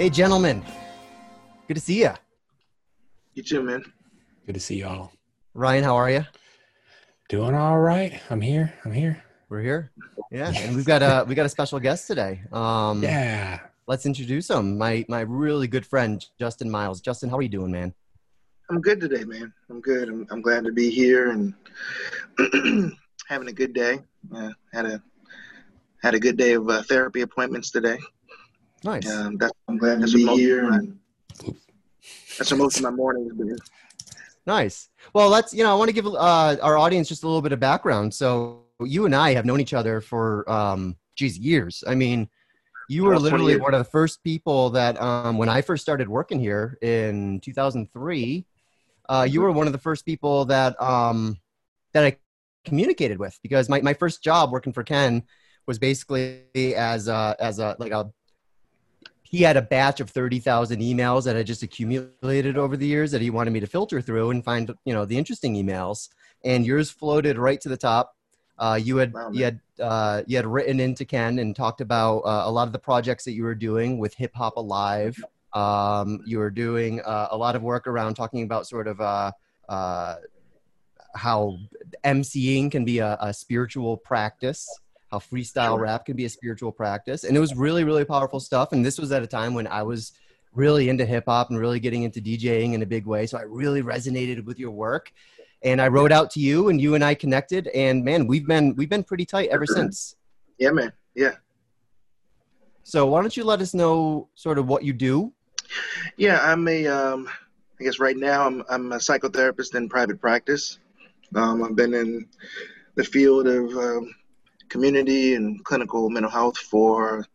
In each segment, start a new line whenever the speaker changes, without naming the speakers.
Hey, gentlemen. Good to see you.
You too, man.
Good to see y'all.
Ryan, how are you?
Doing all right. I'm here. I'm here.
We're here. Yeah, and we've got a we got a special guest today. Um,
Yeah.
Let's introduce him. My my really good friend Justin Miles. Justin, how are you doing, man?
I'm good today, man. I'm good. I'm, I'm glad to be here and having a good day. Uh, had a had a good day of uh, therapy appointments today.
Nice.
Um, that's
I'm glad
that's
to be
most
here.
my-
And
that's what most of my mornings do.
Nice. Well, let's, you know, I want to give uh, our audience just a little bit of background. So, you and I have known each other for, um, geez, years. I mean, you were literally one of the first people that, um, when I first started working here in 2003, uh, you were one of the first people that, um, that I communicated with because my, my first job working for Ken was basically as a, as a, like a, he had a batch of 30,000 emails that had just accumulated over the years that he wanted me to filter through and find, you know, the interesting emails. And yours floated right to the top. Uh, you had
Wow,
you had uh, you had written into Ken and talked about uh, a lot of the projects that you were doing with Hip Hop Alive. Um, you were doing uh, a lot of work around talking about sort of uh, uh, how MCing can be a, a spiritual practice, how freestyle rap can be a spiritual practice. And it was really, really powerful stuff. And this was at a time when I was really into hip hop and really getting into DJing in a big way. So I really resonated with your work. And I wrote out to you and you and I connected and man, we've been we've been pretty tight ever since.
Yeah, man. Yeah,
So why don't you let us know sort of what you do?
yeah. I'm a. Um, I guess right now I'm I'm a psychotherapist in private practice. Um, I've been in the field of um, community and clinical mental health for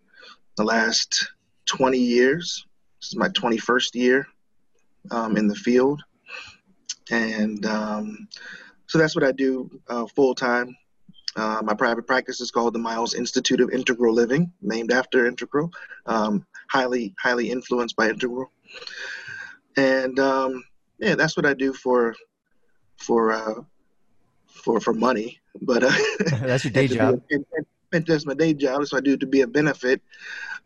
the last 20 years. This is my 21st year um, in the field. And um, so that's what I do uh, full time. Uh, my private practice is called the Miles Institute of Integral Living, named after Integral, um, highly, highly influenced by Integral. And um, yeah, that's what I do for, for, uh, for, for money. But uh,
That's your day
and to be
job.
a- that's my day job. That's what I do it to be a benefit.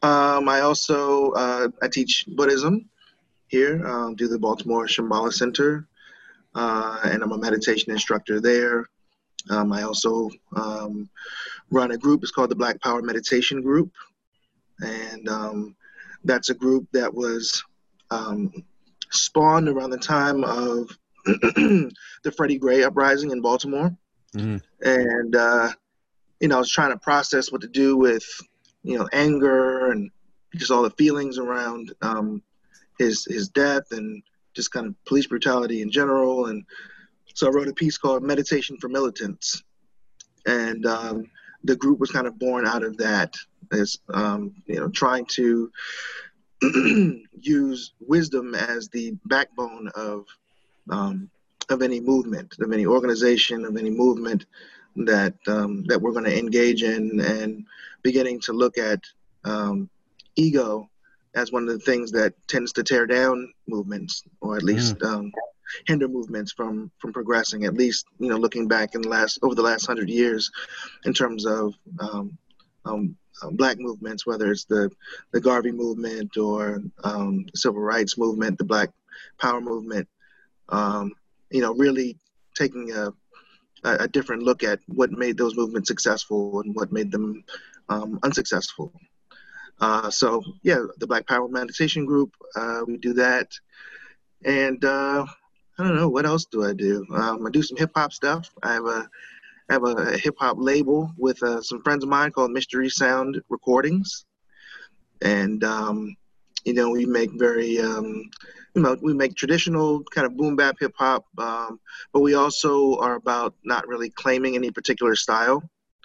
Um, I also uh, I teach Buddhism here, um, do the Baltimore Shambhala Center, uh, and I'm a meditation instructor there. Um, I also um, run a group. It's called the Black Power Meditation Group, and um, that's a group that was um, spawned around the time of the Freddie Gray uprising in Baltimore
Mhm.
and uh, you know, I was trying to process what to do with you know anger and just all the feelings around um, his his death and just kind of police brutality in general. And so I wrote a piece called "Meditation for Militants," and um, the group was kind of born out of that, as um, you know, trying to use wisdom as the backbone of um, of any movement, of any organization, of any movement that um, that we're going to engage in, and beginning to look at um, ego as one of the things that tends to tear down movements, or at least um, hinder movements from from progressing. At least you know, looking back in the last over the last hundred years, in terms of um, um, uh, black movements, whether it's the the Garvey movement or um, the civil rights movement, the Black Power movement. Um, you know, really taking a, a different look at what made those movements successful and what made them um, unsuccessful. Uh, so yeah, the Black Power Meditation Group, uh, we do that, and uh, I don't know what else do I do. Um, I do some hip hop stuff. I have a I have a hip hop label with uh, some friends of mine called Mystery Sound Recordings, and um, you know we make very um, you know we make traditional kind of boom bap hip hop, um, but we also are about not really claiming any particular style.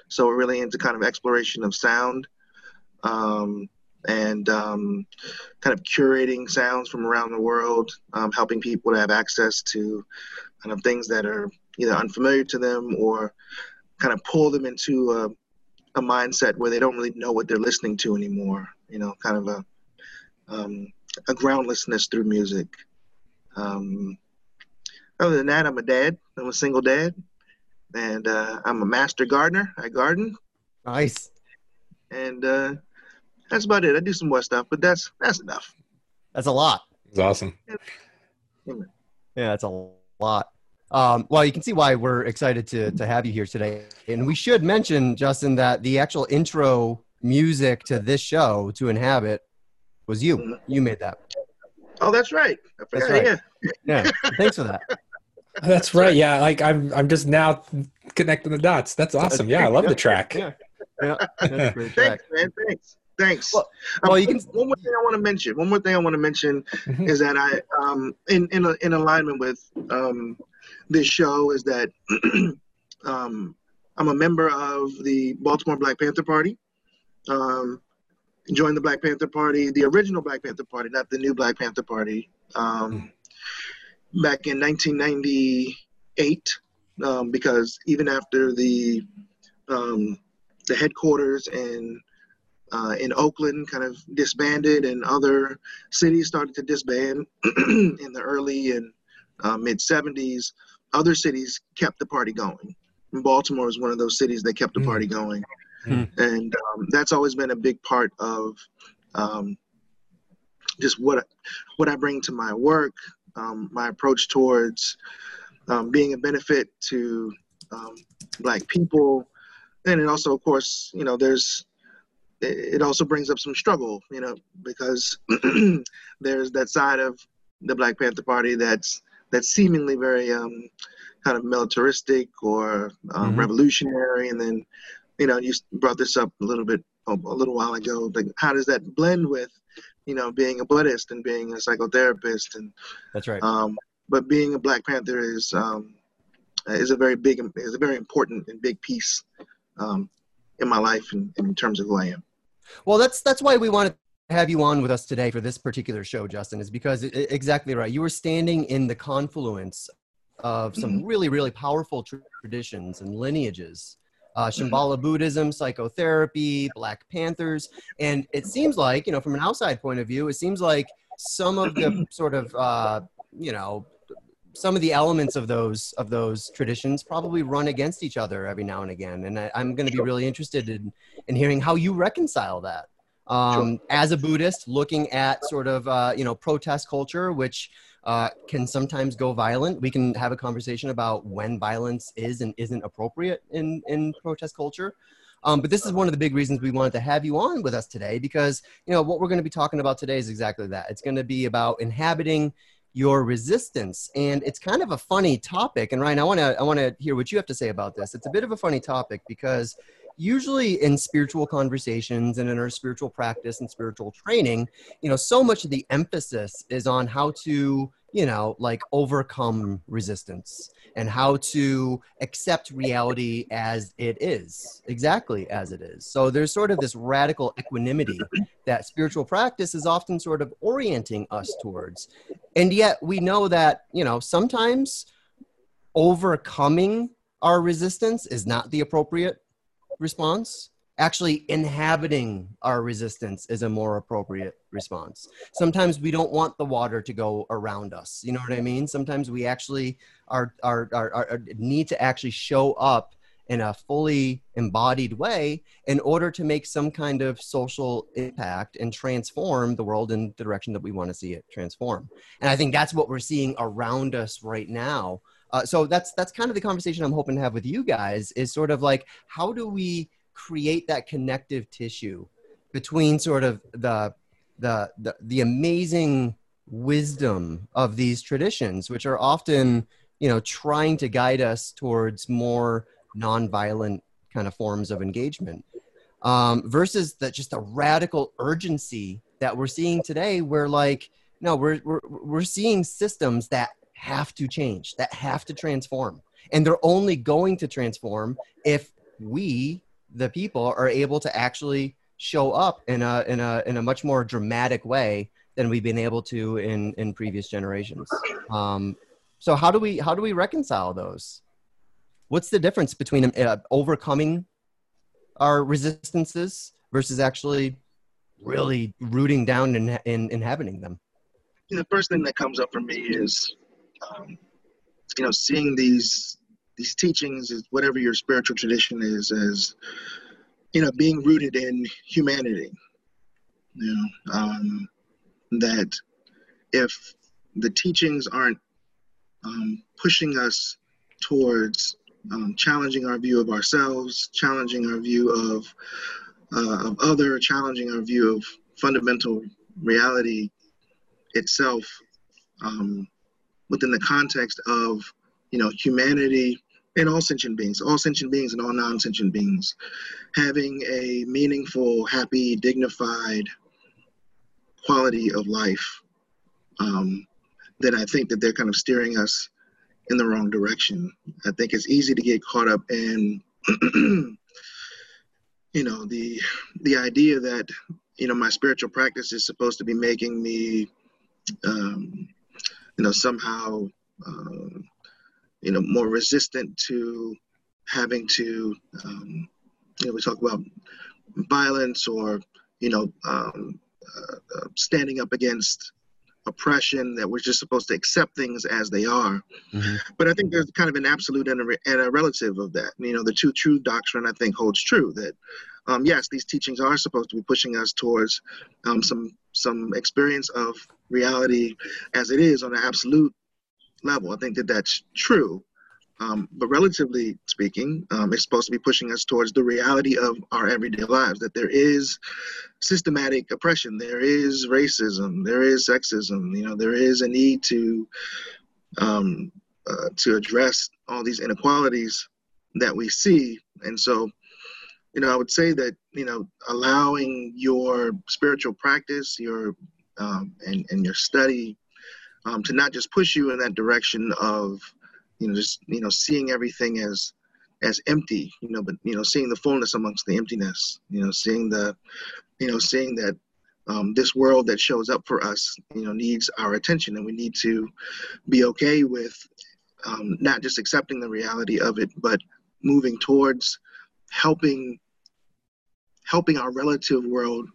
So we're really into kind of exploration of sound um, and um, kind of curating sounds from around the world, um, helping people to have access to kind of things that are either unfamiliar to them or kind of pull them into a, a mindset where they don't really know what they're listening to anymore. You know, kind of a um, a groundlessness through music. Um, other than that, I'm a dad. I'm a single dad, and uh, I'm a master gardener. I garden,
Nice.
and uh, that's about it. I do some more stuff, but that's that's enough.
That's a lot.
It's awesome.
Yeah, that's a lot. Um, well, you can see why we're excited to to have you here today. And we should mention, Justin, that the actual intro music to this show, to inhabit, was you.
Mhm.
You made that.
Oh, that's right. I
That's right.
Yeah.
Yeah. Thanks for that.
That's right. Yeah, like I'm I'm just now connecting the dots. That's awesome. Yeah, I love the track.
Yeah. Yeah. That's a great track.
Thanks, man. Thanks. Thanks.
Well-
Um,
well, you can-
One more thing I want to mention. One more thing I want to mention
Mhm.
is that I, um, in in in alignment with um, this show, is that um, I'm a member of the Baltimore Black Panther Party. Um, joined the Black Panther Party, the original Black Panther Party, not the new Black Panther Party, um, back in 1998. Um, because even after the um, the headquarters in uh, in Oakland kind of disbanded, and other cities started to disband in the early and uh, mid 70s. Other cities kept the party going. And Baltimore is one of those cities that kept the
Mm.
party going,
Mm.
and um, that's always been a big part of um, just what what I bring to my work, um, my approach towards um, being a benefit to um, Black people, and it also, of course, you know, there's it it also brings up some struggle, you know, because there's that side of the Black Panther Party that's that's seemingly very um, kind of militaristic or um,
Mhm.
revolutionary, and then you know you brought this up a little bit a, a little while ago. Like, how does that blend with you know being a Buddhist and being a psychotherapist and
That's right.
um, but being a Black Panther is um, is a very big is a very important and big piece um, in my life and in terms of who I am.
Well, that's that's why we wanted to have you on with us today for this particular show, Justin, is because it, exactly right. You were standing in the confluence of some really, really powerful tr- traditions and lineages. Uh, Shambhala Buddhism, psychotherapy, Black Panthers, and it seems like you know, from an outside point of view, it seems like some of the sort of uh, you know some of the elements of those of those traditions probably run against each other every now and again. And I, i'm going to be really interested in, in hearing how you reconcile that. Um, as a buddhist looking at sort of uh, you know protest culture which uh, can sometimes go violent. We can have a conversation about when violence is and isn't appropriate in in protest culture. Um, but this is one of the big reasons we wanted to have you on with us today because you know what we're going to be talking about today is exactly that. It's going to be about inhabiting your resistance. And it's kind of a funny topic. And ryan i want to i want to hear what you have to say about this. It's a bit of a funny topic because usually in spiritual conversations and in our spiritual practice and spiritual training you know so much of the emphasis is on how to you know like overcome resistance and how to accept reality as it is exactly as it is. So there's sort of this radical equanimity that spiritual practice is often sort of orienting us towards. And yet we know that you know sometimes overcoming our resistance is not the appropriate response. Actually inhabiting our resistance is a more appropriate response. Sometimes we don't want the water to go around us you know what i mean? Sometimes we actually are, are, are, are need to actually show up in a fully embodied way in order to make some kind of social impact and transform the world in the direction that we want to see it transform. And i think that's what we're seeing around us right now uh, so that's that's kind of the conversation i'm hoping to have with you guys is sort of like how do we create that connective tissue between sort of the the the, the amazing wisdom of these traditions which are often you know trying to guide us towards more nonviolent kind of forms of engagement um, versus the just the radical urgency that we're seeing today where like no we're, we're we're seeing systems that have to change that have to transform. And they're only going to transform if we the people are able to actually show up in a in a in a much more dramatic way than we've been able to in in previous generations. Um, so how do we how do we reconcile those? What's the difference between uh, overcoming our resistances versus actually really rooting down and in, inhabiting them?
The first thing that comes up for me is, um, you know, seeing these these teachings, whatever your spiritual tradition is, as you know, being rooted in humanity. You know, um, that if the teachings aren't um, pushing us towards um, challenging our view of ourselves, challenging our view of uh, of other, challenging our view of fundamental reality itself um, within the context of you know humanity and all sentient beings, all sentient beings and all non-sentient beings, having a meaningful, happy, dignified quality of life. Um, then I think that they're kind of steering us in the wrong direction. I think it's easy to get caught up in, you know, the the idea that you know my spiritual practice is supposed to be making me, um, you know, somehow, uh, you know, more resistant to having to, um, you know, we talk about violence or you know, um, uh, uh, standing up against oppression, that we're just supposed to accept things as they are. Mm-hmm. But I think there's kind of an absolute and a, and a, relative of that. You know, the two truth doctrine I think holds true that um, yes, these teachings are supposed to be pushing us towards um, some some experience of reality as it is on an absolute level. I think that that's true. Um, but relatively speaking, um, it's supposed to be pushing us towards the reality of our everyday lives that there is systematic oppression, there is racism, there is sexism, you know, there is a need to um, uh, to address all these inequalities that we see. And so, you know, I would say that, you know, allowing your spiritual practice, your um, and, and your study um, to not just push you in that direction of you know just you know seeing everything as as empty you know but you know seeing the fullness amongst the emptiness you know seeing the you know seeing that um, this world that shows up for us you know needs our attention. And we need to be okay with um, not just accepting the reality of it but moving towards helping helping our relative world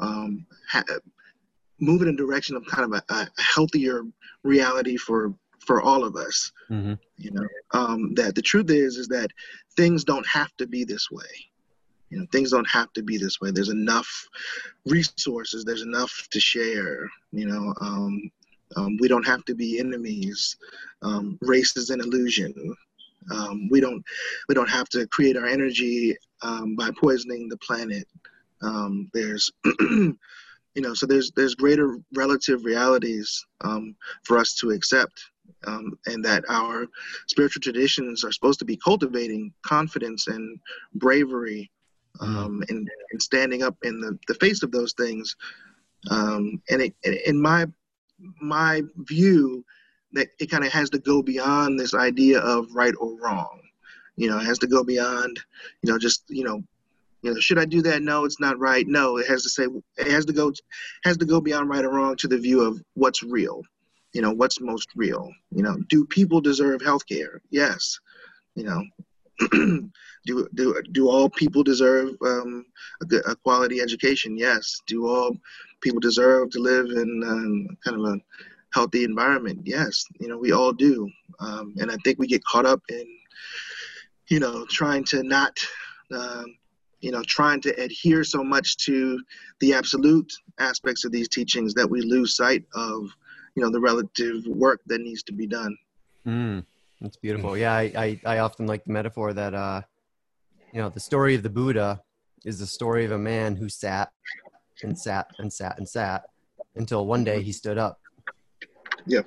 um, ha- move in a direction of kind of a, a healthier reality for for all of us. Mm-hmm. You know, um, that the truth is is that things don't have to be this way. You know, things don't have to be this way. There's enough resources. There's enough to share. You know, um, um, we don't have to be enemies. Um, race is an illusion. Um, we don't we don't have to create our energy um, by poisoning the planet. there's you know so there's there's greater relative realities um, for us to accept um, and that our spiritual traditions are supposed to be cultivating confidence and bravery mm-hmm. um, and, and standing up in the, the face of those things um, and it, in my my view that it kind of has to go beyond this idea of right or wrong. You know it has to go beyond you know just you know you know should i do that? No it's not right. No it has to say it has to go has to go beyond right or wrong to the view of what's real you know what's most real. You know do people deserve health care yes. You know do do do all people deserve um, a, good, a quality education? Yes. Do all people deserve to live in um, kind of a healthy environment. Yes you know we all do. Um, and i think we get caught up in you know trying to not um, you know trying to adhere so much to the absolute aspects of these teachings that we lose sight of you know the relative work that needs to be done.
Mm, that's beautiful. Yeah I, I, I often like the metaphor that uh you know the story of the buddha is the story of a man who sat and sat and sat and sat until one day he stood up
yeah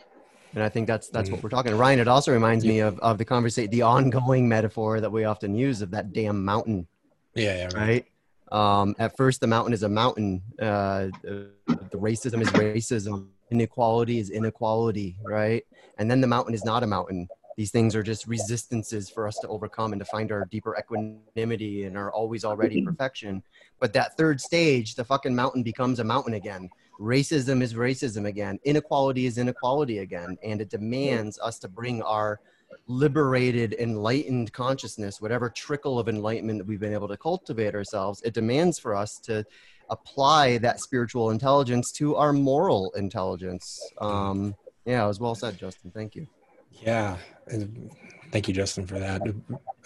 and i think that's that's what we're talking ryan it also reminds me of of the conversation the ongoing metaphor that we often use of that damn mountain
yeah, yeah
right, right? Um, at first the mountain is a mountain uh, the racism is racism inequality is inequality, right? And then the mountain is not a mountain. These things are just resistances for us to overcome and to find our deeper equanimity and our always already perfection. But that third stage, the fucking mountain becomes a mountain again. Racism is racism again. Inequality is inequality again. And it demands us to bring our liberated, enlightened consciousness, whatever trickle of enlightenment that we've been able to cultivate ourselves, it demands for us to apply that spiritual intelligence to our moral intelligence. Um, yeah, it was well said, Justin. Thank you.
Yeah, thank you, Justin, for that.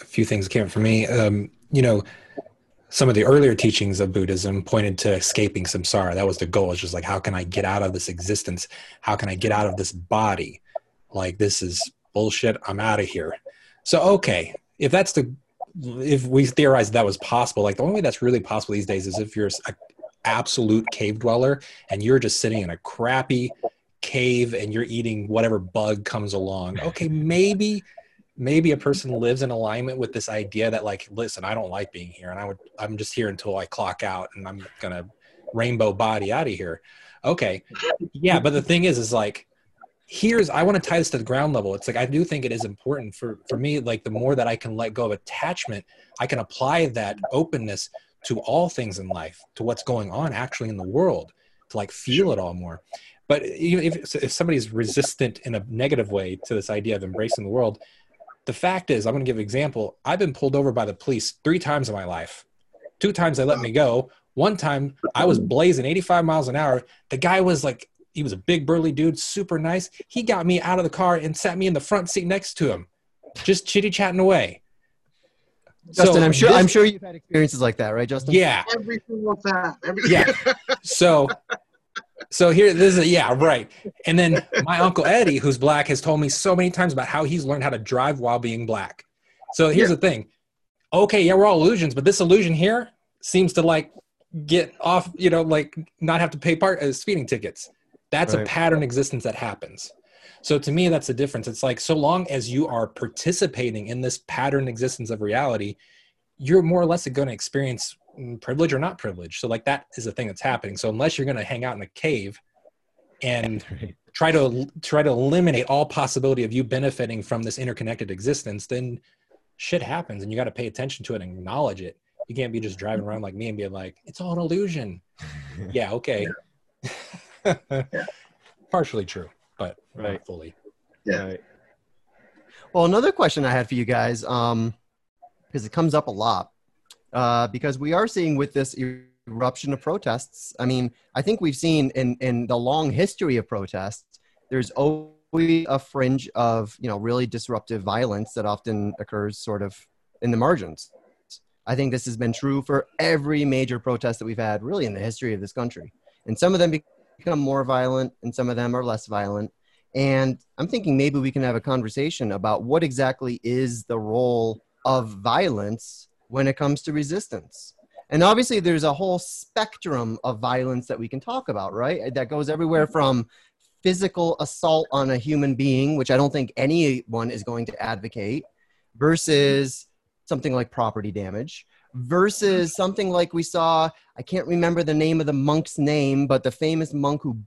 A few things came for me. Um, you know, some of the earlier teachings of Buddhism pointed to escaping samsara. That was the goal. It's just like, how can I get out of this existence? How can I get out of this body? Like, this is bullshit. I'm out of here. So, okay, if that's the, if we theorize that was possible, like the only way that's really possible these days is if you're an absolute cave dweller and you're just sitting in a crappy cave and you're eating whatever bug comes along. Okay, maybe maybe a person lives in alignment with this idea that like listen i don't like being here and i would i'm just here until i clock out and i'm gonna rainbow body out of here. Okay. Yeah but the thing is is like here's i want to tie this to the ground level. It's like i do think it is important for for me like the more that i can let go of attachment i can apply that openness to all things in life to what's going on actually in the world to like feel it all more. But if, if somebody's resistant in a negative way to this idea of embracing the world the fact is, I'm going to give an example. I've been pulled over by the police three times in my life. Two times they let me go. One time I was blazing 85 miles an hour. The guy was like, he was a big burly dude, super nice. He got me out of the car and sat me in the front seat next to him, just chitty chatting away.
Justin, so I'm sure this, I'm sure you've had experiences like that, right, Justin?
Yeah.
Every single time. Every
yeah. So so here this is yeah right. And then my uncle eddie who's black has told me so many times about how he's learned how to drive while being black. So here's yeah. the thing. Okay yeah we're all illusions but this illusion here seems to like get off you know like not have to pay part as uh, speeding tickets. That's right. a pattern existence that happens. So to me that's the difference. It's like so long as you are participating in this pattern existence of reality you're more or less going to experience privilege or not privilege. So like that is a thing that's happening. So unless you're going to hang out in a cave and try to try to eliminate all possibility of you benefiting from this interconnected existence, then shit happens and you got to pay attention to it and acknowledge it. You can't be just driving around like me and be like, it's all an illusion. yeah, okay. Partially true, but right. not fully.
Yeah. Right.
Well, another question I had for you guys, um, because it comes up a lot, uh, because we are seeing with this eruption of protests. I mean, I think we've seen in in the long history of protests, there's always a fringe of you know really disruptive violence that often occurs sort of in the margins. I think this has been true for every major protest that we've had really in the history of this country. And some of them become more violent and some of them are less violent. And I'm thinking maybe we can have a conversation about what exactly is the role of violence when it comes to resistance. And obviously, there's a whole spectrum of violence that we can talk about, right? That goes everywhere mm-hmm. from physical assault on a human being, which I don't think anyone is going to advocate, versus something like property damage, versus mm-hmm. something like we saw. I can't remember the name of the monk's name, but the famous monk who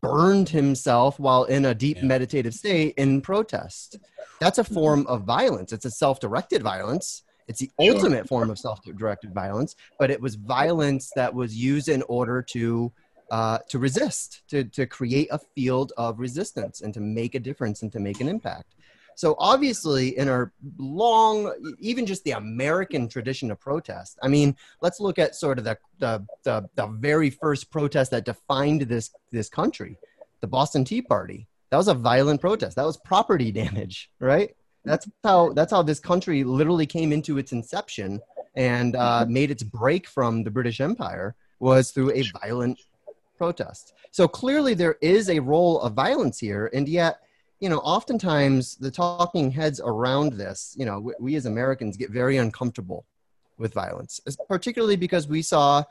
burned himself while in a deep yeah. meditative state in protest. That's a mm-hmm. form of violence. It's a self directed violence it's the sure. ultimate form of self-directed violence, but it was violence that was used in order to uh, to resist, to to create a field of resistance, and to make a difference and to make an impact. So obviously, in our long, even just the American tradition of protest. I mean, let's look at sort of the the the, the very first protest that defined this this country, the Boston Tea Party. That was a violent protest. That was property damage, right? That's how that's how this country literally came into its inception and uh, mm-hmm. made its break from the British Empire was through a violent protest. So clearly there is a role of violence here, and yet you know oftentimes the talking heads around this, you know, we, we as Americans get very uncomfortable with violence, particularly because we saw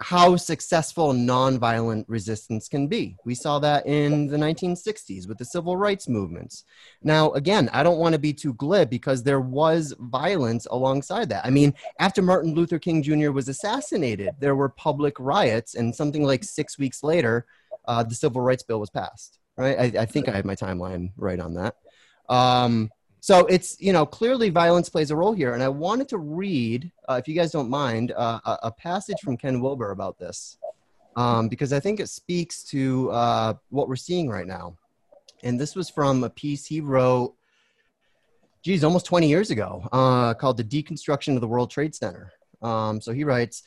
how successful nonviolent resistance can be. We saw that in the 1960s with the civil rights movements. Now, again, I don't want to be too glib because there was violence alongside that. I mean, after Martin Luther King Jr. was assassinated, there were public riots, and something like six weeks later, uh, the civil rights bill was passed. Right? I, I think I have my timeline right on that. Um, so it's you know clearly violence plays a role here. And i wanted to read uh, if you guys don't mind uh, a, a, passage from ken wilber about this um, because i think it speaks to uh, what we're seeing right now. And this was from a piece he wrote geez almost 20 years ago uh, called the deconstruction of the world trade center. Um, so he writes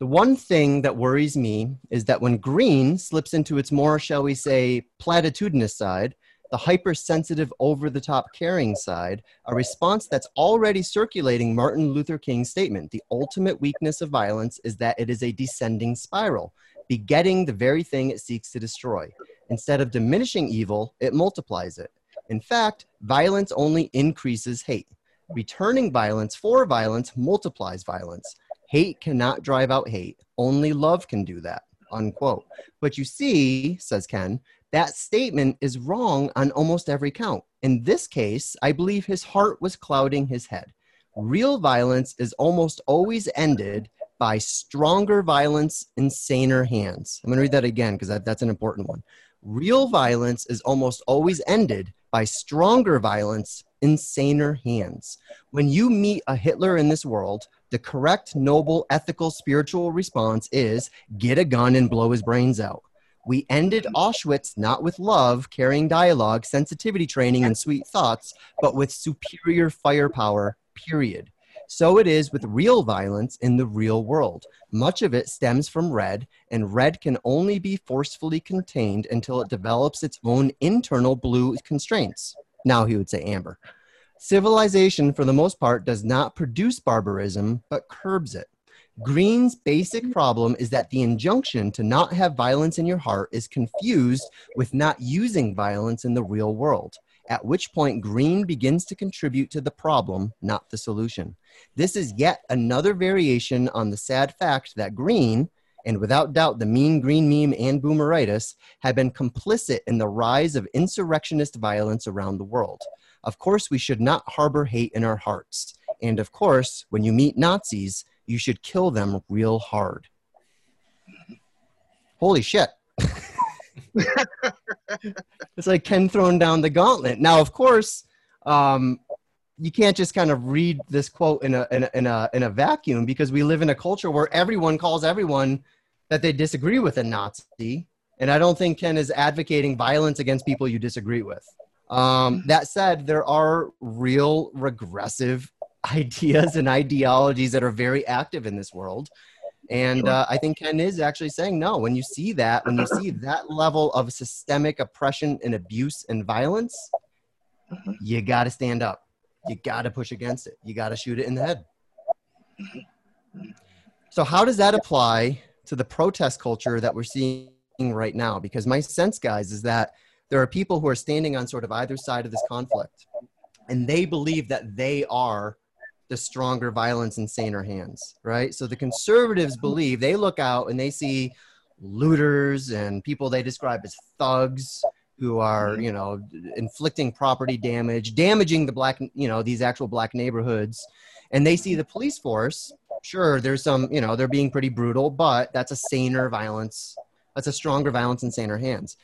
the one thing that worries me is that when green slips into its more shall we say platitudinous side the hypersensitive, over the top caring side, a response that's already circulating Martin Luther King's statement the ultimate weakness of violence is that it is a descending spiral, begetting the very thing it seeks to destroy. Instead of diminishing evil, it multiplies it. In fact, violence only increases hate. Returning violence for violence multiplies violence. Hate cannot drive out hate. Only love can do that. Unquote. But you see, says Ken, that statement is wrong on almost every count. In this case, I believe his heart was clouding his head. Real violence is almost always ended by stronger violence in saner hands. I'm going to read that again because that, that's an important one. Real violence is almost always ended by stronger violence in saner hands. When you meet a Hitler in this world, the correct, noble, ethical, spiritual response is get a gun and blow his brains out. We ended Auschwitz not with love, caring dialogue, sensitivity training, and sweet thoughts, but with superior firepower, period. So it is with real violence in the real world. Much of it stems from red, and red can only be forcefully contained until it develops its own internal blue constraints. Now he would say amber. Civilization, for the most part, does not produce barbarism, but curbs it. Green's basic problem is that the injunction to not have violence in your heart is confused with not using violence in the real world at which point green begins to contribute to the problem, not the solution. This is yet another variation on the sad fact that green, and without doubt the mean green meme and boomeritis, have been complicit in the rise of insurrectionist violence around the world. Of course, we should not harbor hate in our hearts. And of course, when you meet Nazis, you should kill them real hard. Holy shit. it's like Ken throwing down the gauntlet. Now, of course, um, you can't just kind of read this quote in a, in a, in a in a vacuum because we live in a culture where everyone calls everyone that they disagree with a Nazi, and I don't think Ken is advocating violence against people you disagree with. Um, that said, there are real regressive ideas and ideologies that are very active in this world and uh, I think Ken is actually saying no. When you see that, when you see that level of systemic oppression and abuse and violence, mm-hmm. you got to stand up. You got to push against it. You got to shoot it in the head. So, how does that apply to the protest culture that we're seeing right now? Because my sense, guys, is that there are people who are standing on sort of either side of this conflict, and they believe that they are the stronger violence in saner hands, right? So the conservatives believe they look out and they see looters and people they describe as thugs who are, mm-hmm. you know, inflicting property damage, damaging the black, you know, these actual black neighborhoods. And they see the police force. Sure, there's some, you know, they're being pretty brutal, but that's a saner violence. That's a stronger violence in saner hands.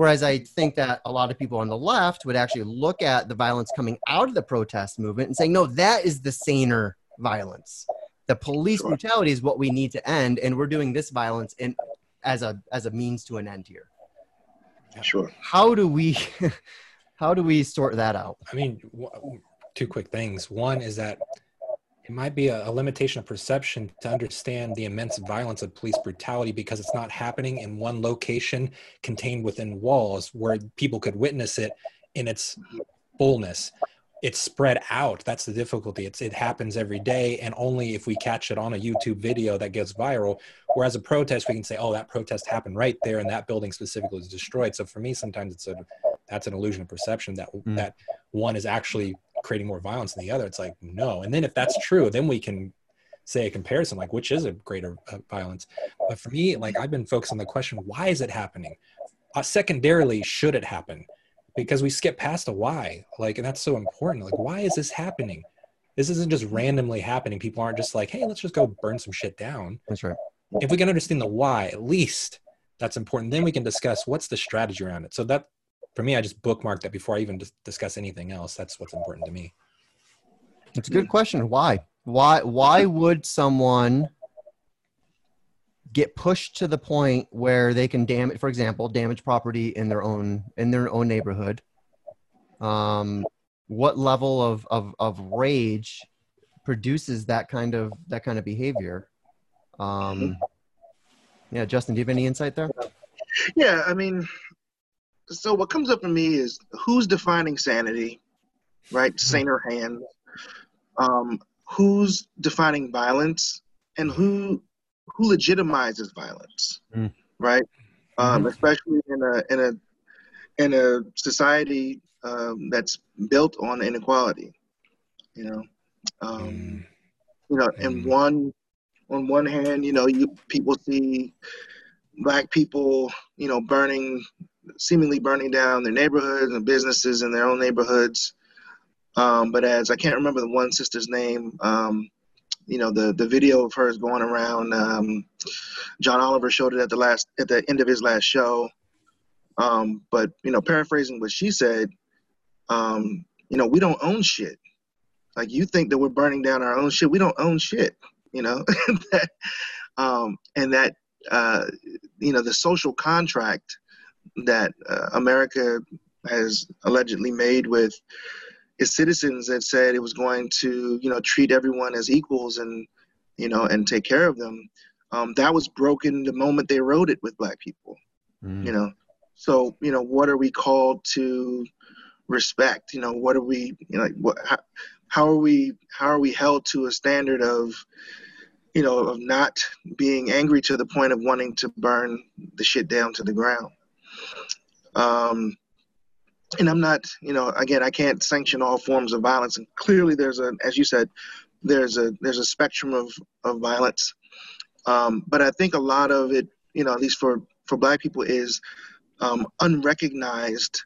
Whereas I think that a lot of people on the left would actually look at the violence coming out of the protest movement and saying, no, that is the saner violence. The police sure. brutality is what we need to end, and we're doing this violence in, as a as a means to an end here.
Sure.
How do we how do we sort that out?
I mean, two quick things. One is that it might be a, a, limitation of perception to understand the immense violence of police brutality because it's not happening in one location contained within walls where people could witness it in its fullness. It's spread out. That's the difficulty. It's it happens every day and only if we catch it on a youtube video that gets viral. Whereas a protest we can say oh that protest happened right there and that building specifically was destroyed. So for me sometimes it's a that's an illusion of perception that mm. that one is actually creating more violence than the other. It's like, no. And then if that's true, then we can say a comparison, like which is a greater uh, violence. But for me, like I've been focused on the question, why is it happening? Uh, secondarily, should it happen? Because we skip past a why, like, and that's so important. Like, why is this happening? This isn't just randomly happening. People aren't just like, hey, let's just go burn some shit down.
That's right.
If we can understand the why, at least that's important. Then we can discuss what's the strategy around it. So that for me, I just bookmark that before I even dis- discuss anything else. That's what's important to me.
It's a good question. Why? Why? Why would someone get pushed to the point where they can damage, for example, damage property in their own in their own neighborhood? Um, what level of, of of rage produces that kind of that kind of behavior? Um, yeah, Justin, do you have any insight there?
Yeah, I mean, so what comes up for me is who's defining sanity, right?
Mm-hmm.
Saner hand. Um, who's defining violence, and who who legitimizes violence,
Mm.
right? Um,
Mhm.
Especially in a in a in a society um, that's built on inequality, you know. Um,
Mm.
you know, in
Mm.
one on one hand, you know, you people see black people, you know, burning seemingly burning down their neighborhoods and businesses in their own neighborhoods. Um, but as I can't remember the one sister's name, um, you know, the the video of hers going around. Um, John Oliver showed it at the last at the end of his last show. Um, but you know, paraphrasing what she said, um, you know, we don't own shit. Like you think that we're burning down our own shit. We don't own shit. You know, um, and that uh, you know the social contract that uh, America has allegedly made with its citizens that said it was going to you know treat everyone as equals and you know and take care of them. Um, that was broken the moment they wrote it with black people
Mm.
you know so you know what are we called to respect you know what are we you know like what how, how are we how are we held to a standard of you know of not being angry to the point of wanting to burn the shit down to the ground um and i'm not you know again i can't sanction all forms of violence. And clearly there's a as you said there's a there's a spectrum of of violence. Um but i think a lot of it you know at least for for black people is um, unrecognized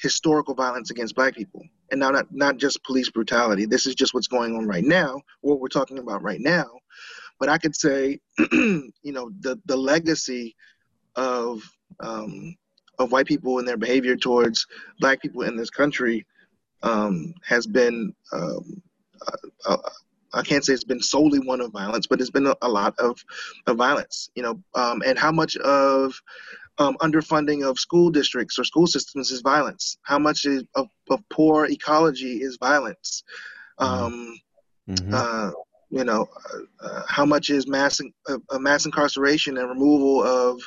historical violence against black people. And now not, not just police brutality. This is just what's going on right now what we're talking about right now. But i could say you know the the legacy of um, of white people and their behavior towards black people in this country um, has been um, uh, uh, I can't say it's been solely one of violence, but it's been a, a lot of, of violence, you know, um, and how much of um, underfunding of school districts or school systems is violence? How much is, of, of poor ecology is violence? Um,
Mhm.
uh, you know, uh, uh, how much is mass uh, uh, mass incarceration and removal of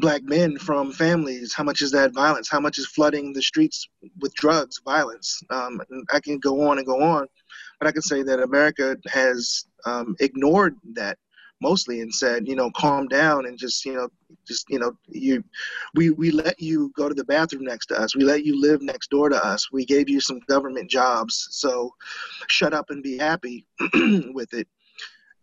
black men from families? How much is that violence? How much is flooding the streets with drugs violence? Um, I can go on and go on, but I can say that America has um, ignored that mostly and said, you know, calm down and just, you know, just, you know, you, we, we let you go to the bathroom next to us. We let you live next door to us. We gave you some government jobs. So shut up and be happy with it.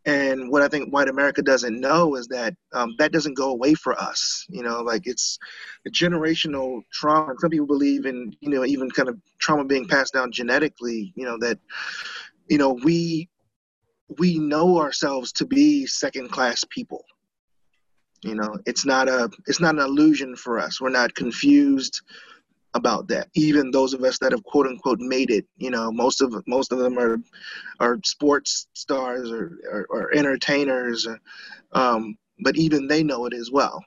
And what I think white America doesn't know is that um, that doesn't go away for us. You know, like it's a generational trauma. Some people believe in, you know, even kind of trauma being passed down genetically. You know that, you know, we we know ourselves to be second class people. You know, it's not a it's not an illusion for us. We're not confused about that. Even those of us that have quote unquote made it, you know, most of most of them are are sports stars or or, or entertainers, um, but even they know it as well.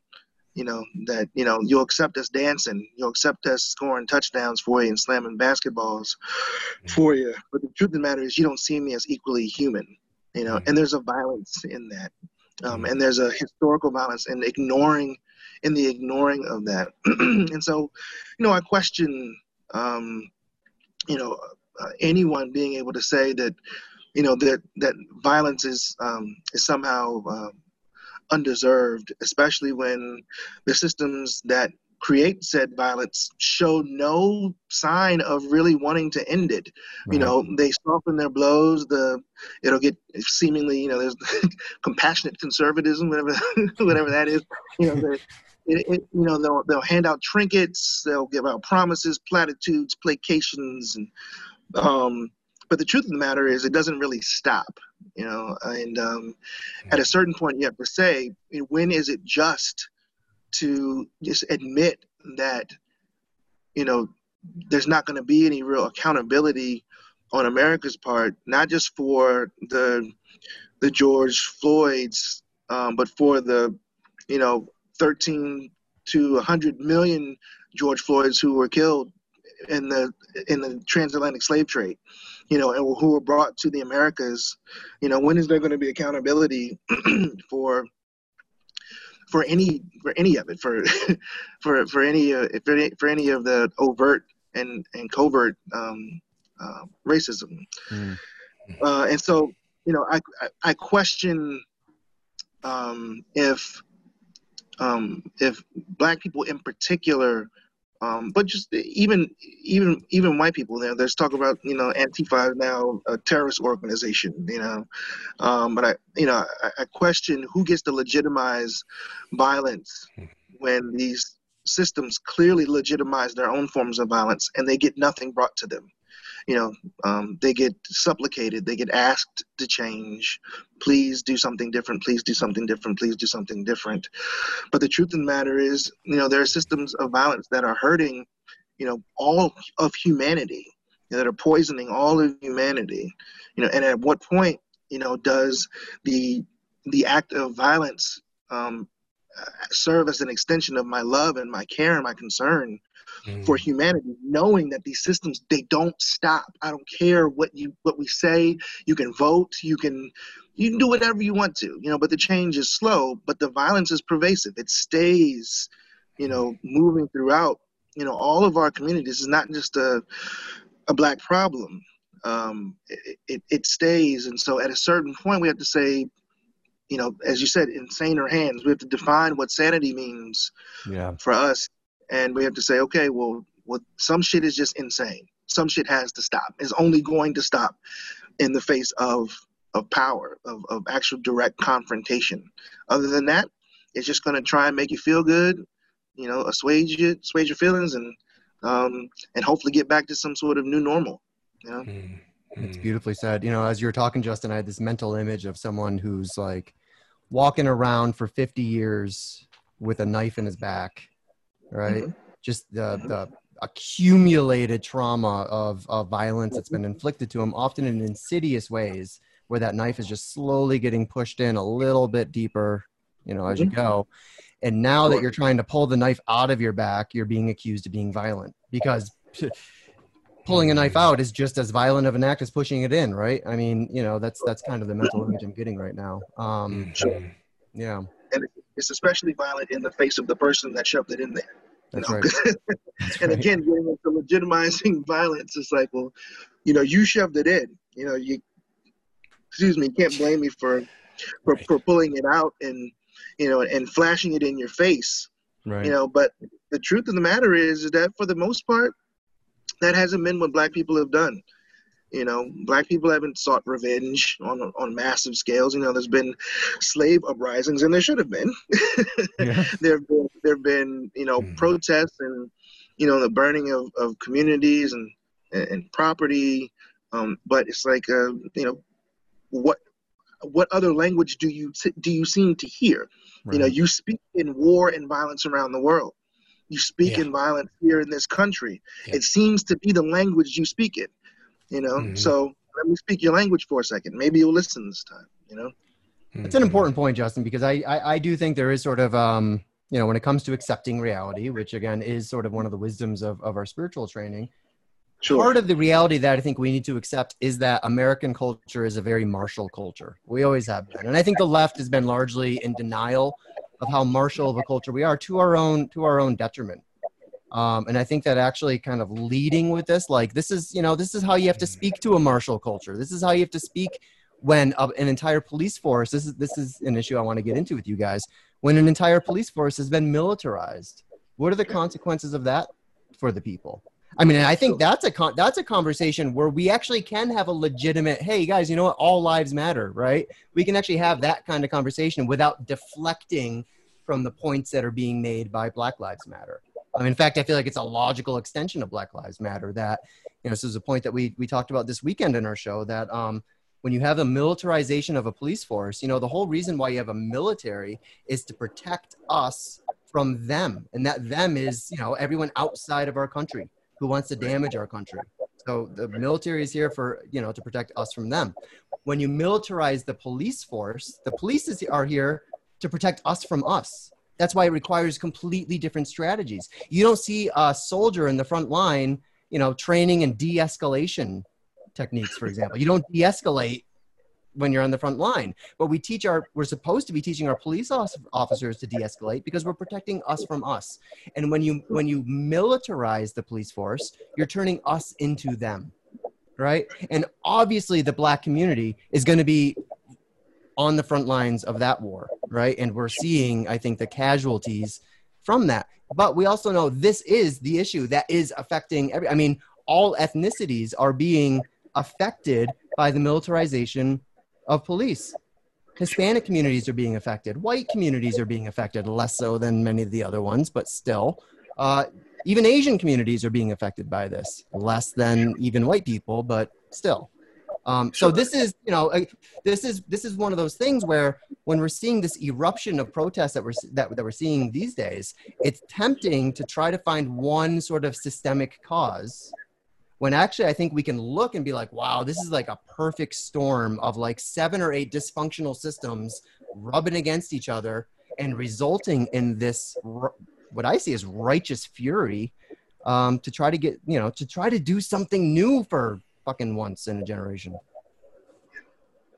You know that you know you'll accept us dancing, you'll accept us scoring touchdowns for you and slamming basketballs for you. But the truth of the matter is, you don't see me as equally human. You know, and there's a violence in that, um, and there's a historical violence in ignoring in the ignoring of that. and so, you know, I question, um, you know, uh, anyone being able to say that, you know, that that violence is um, is somehow uh, undeserved, especially when the systems that create said violence show no sign of really wanting to end it. You know, they soften their blows. The it'll get seemingly, you know, there's compassionate conservatism, whatever whatever that is. You know, it, it, you know they'll they'll hand out trinkets, they'll give out promises, platitudes, placations, and um, but the truth of the matter is it doesn't really stop. You know, and um, at a certain point you have to say, when is it just to just admit that you know there's not going to be any real accountability on America's part, not just for the the George Floyd's, um, but for the you know 13 to 100 million George Floyds who were killed in the in the transatlantic slave trade, you know, and who were brought to the Americas. You know, when is there going to be accountability for for any for any of it for for for any uh, for any for any of the overt and and covert um, uh, racism. Mm. Uh, and so you know I I, I question um, if um, if black people in particular um, but just even even even white people there there's talk about you know antifa now a terrorist organization you know. Um, but i you know I, I, question who gets to legitimize violence when these systems clearly legitimize their own forms of violence and they get nothing brought to them you know, um, they get supplicated, they get asked to change. Please do something different. Please do something different. Please do something different. But the truth of the matter is, you know, there are systems of violence that are hurting, you know, all of humanity, that are poisoning all of humanity. You know, and at what point, you know, does the the act of violence um, serve as an extension of my love and my care and my concern mm. for humanity, knowing that these systems they don't stop. I don't care what you what we say. You can vote. You can you can do whatever you want to. You know, but the change is slow. But the violence is pervasive. It stays. You know, moving throughout. You know, all of our communities is not just a a black problem. Um, it, it, it stays, and so at a certain point, we have to say, you know, as you said, in saner hands. We have to define what sanity means yeah. for us and we have to say, okay, well, well, some shit is just insane. Some shit has to stop. It's only going to stop in the face of of power, of, of actual direct confrontation. Other than that, it's just going to try and make you feel good, you know, assuage you, assuage your feelings, and um, and hopefully get back to some sort of new normal. You know?
Mm-hmm. It's beautifully said. You know, as you were talking, Justin, I had this mental image of someone who's like walking around for 50 years with a knife in his back right? Mm-hmm. Just the mm-hmm. the accumulated trauma of, of violence that's been inflicted to him, often in insidious ways, where that knife is just slowly getting pushed in a little bit deeper, you know, as you mm-hmm. go. And now that you're trying to pull the knife out of your back, you're being accused of being violent because pulling a knife out is just as violent of an act as pushing it in, right? I mean, you know, that's that's kind of the mental image I'm getting right now. Um, yeah
it's especially violent in the face of the person that shoved it in there.
That's right.
That's and right. again, getting into legitimizing violence, it's like, well, you know, you shoved it in. You know, you excuse me, can't blame me for for, right. for pulling it out and you know and flashing it in your face. Right. You know, but the truth of the matter is, is that for the most part, that hasn't been what black people have done. You know, black people haven't sought revenge on on massive scales. You know, there's been slave uprisings, and there should have been. yeah. There have been there have been you know mm. protests and you know the burning of, of communities and and property. Um, but it's like uh, you know what what other language do you do you seem to hear? Right. You know, you speak in war and violence around the world. You speak yeah. in violence here in this country. Yeah. It seems to be the language you speak it you know mm-hmm. so let me speak your language for a second maybe you'll listen this time you know
it's an important point justin because I, I, I do think there is sort of um you know when it comes to accepting reality which again is sort of one of the wisdoms of, of our spiritual training Sure. Part of the reality that I think we need to accept is that American culture is a very martial culture. We always have been, and I think the left has been largely in denial of how martial of a culture we are to our own to our own detriment. Um, and I think that actually kind of leading with this, like this is, you know, this is how you have to speak to a martial culture. This is how you have to speak when uh, an entire police force. This is this is an issue I want to get into with you guys. When an entire police force has been militarized, what are the consequences of that for the people? I mean, I think that's a con- that's a conversation where we actually can have a legitimate, hey guys, you know what? All lives matter, right? We can actually have that kind of conversation without deflecting from the points that are being made by Black Lives Matter. Um, in fact, I feel like it's a logical extension of Black Lives Matter. That you know, this is a point that we we talked about this weekend in our show. That um, when you have a militarization of a police force, you know, the whole reason why you have a military is to protect us from them, and that them is you know everyone outside of our country who wants to damage our country. So the military is here for you know to protect us from them. When you militarize the police force, the police is, are here to protect us from us. That's why it requires completely different strategies. You don't see a soldier in the front line, you know, training in de-escalation techniques, for example. You don't de-escalate when you're on the front line. But we teach our we're supposed to be teaching our police officers to de-escalate because we're protecting us from us. And when you when you militarize the police force, you're turning us into them. Right? And obviously the black community is going to be on the front lines of that war, right? And we're seeing I think the casualties from that. But we also know this is the issue that is affecting every I mean all ethnicities are being affected by the militarization of police. Hispanic communities are being affected. White communities are being affected, less so than many of the other ones, but still. Uh, even Asian communities are being affected by this, less than even white people, but still. Um, so this is, you know, this is this is one of those things where when we're seeing this eruption of protests that we're that, that we're seeing these days, it's tempting to try to find one sort of systemic cause when actually I think we can look and be like, wow, this is like a perfect storm of like seven or eight dysfunctional systems rubbing against each other and resulting in this, what I see as righteous fury um, to try to get, you know, to try to do something new for fucking once in a generation.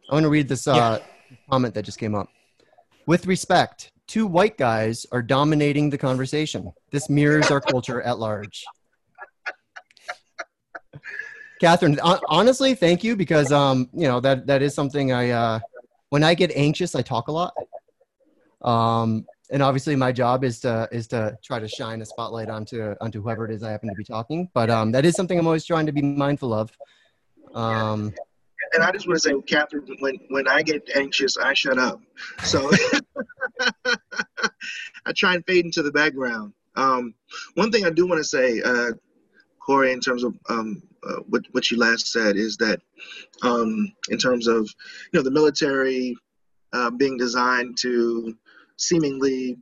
I want to read this uh, yeah. comment that just came up. With respect, two white guys are dominating the conversation. This mirrors our culture at large. Catherine, honestly, thank you because um, you know that that is something I uh, when I get anxious, I talk a lot. Um, and obviously, my job is to is to try to shine a spotlight onto onto whoever it is I happen to be talking. But um, that is something I'm always trying to be mindful of. Um,
and I just want to say, Catherine, when when I get anxious, I shut up. So I try and fade into the background. Um, one thing I do want to say, uh, Corey, in terms of um, uh, what what you last said, is that um, in terms of you know the military uh, being designed to seemingly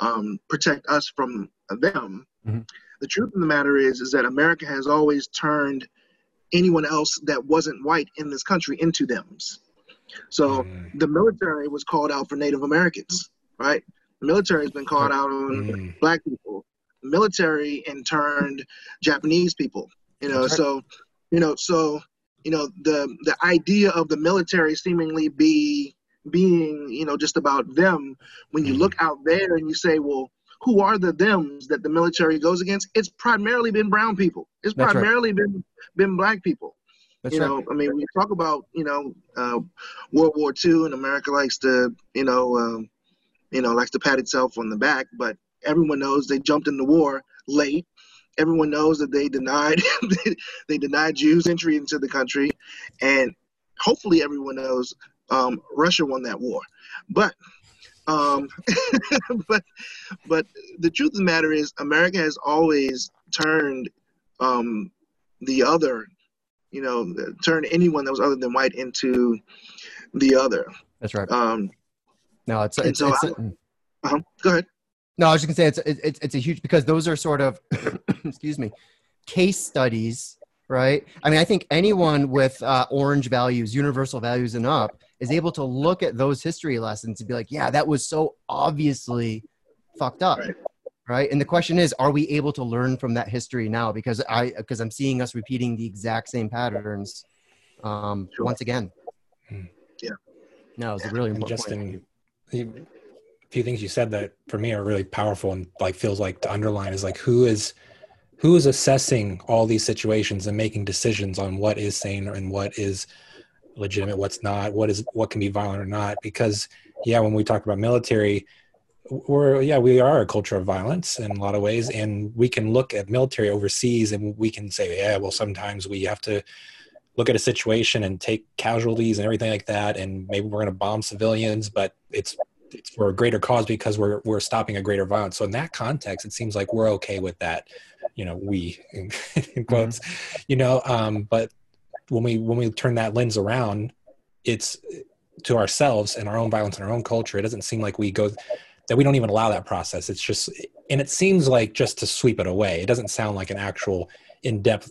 um, protect us from them. Mm-hmm. The truth of the matter is is that America has always turned anyone else that wasn't white in this country into them. So mm. the military was called out for Native Americans, right? The military has been called out on mm. black people military and turned Japanese people. You know, right. so you know, so you know the the idea of the military seemingly be being you know just about them. When you mm-hmm. look out there and you say, well, who are the thems that the military goes against? It's primarily been brown people. It's That's primarily right. been been black people. That's you know, right. I mean, we talk about you know uh, World War II, and America likes to you know um, you know likes to pat itself on the back, but everyone knows they jumped in the war late. Everyone knows that they denied they denied Jews entry into the country, and hopefully everyone knows um, Russia won that war. But um, but but the truth of the matter is, America has always turned um, the other, you know, turned anyone that was other than white into the other.
That's right. Um, no, it's it's, so it's,
I, uh-huh, go ahead.
No, I was just gonna say it's it's it's a huge because those are sort of excuse me case studies, right? I mean, I think anyone with uh, orange values, universal values, and up is able to look at those history lessons and be like, yeah, that was so obviously fucked up. Right. right? And the question is, are we able to learn from that history now? Because I, because I'm seeing us repeating the exact same patterns um, sure. once again.
Hmm. Yeah.
No, it's a really important Justin,
point few things you said that for me are really powerful and like feels like to underline is like who is who is assessing all these situations and making decisions on what is sane and what is legitimate what's not what is what can be violent or not because yeah when we talk about military we're yeah we are a culture of violence in a lot of ways and we can look at military overseas and we can say yeah well sometimes we have to look at a situation and take casualties and everything like that and maybe we're going to bomb civilians but it's it's for a greater cause because we're we're stopping a greater violence. So in that context, it seems like we're okay with that. You know, we in, in quotes, mm-hmm. you know. Um, but when we when we turn that lens around, it's to ourselves and our own violence and our own culture. It doesn't seem like we go that we don't even allow that process. It's just and it seems like just to sweep it away. It doesn't sound like an actual in depth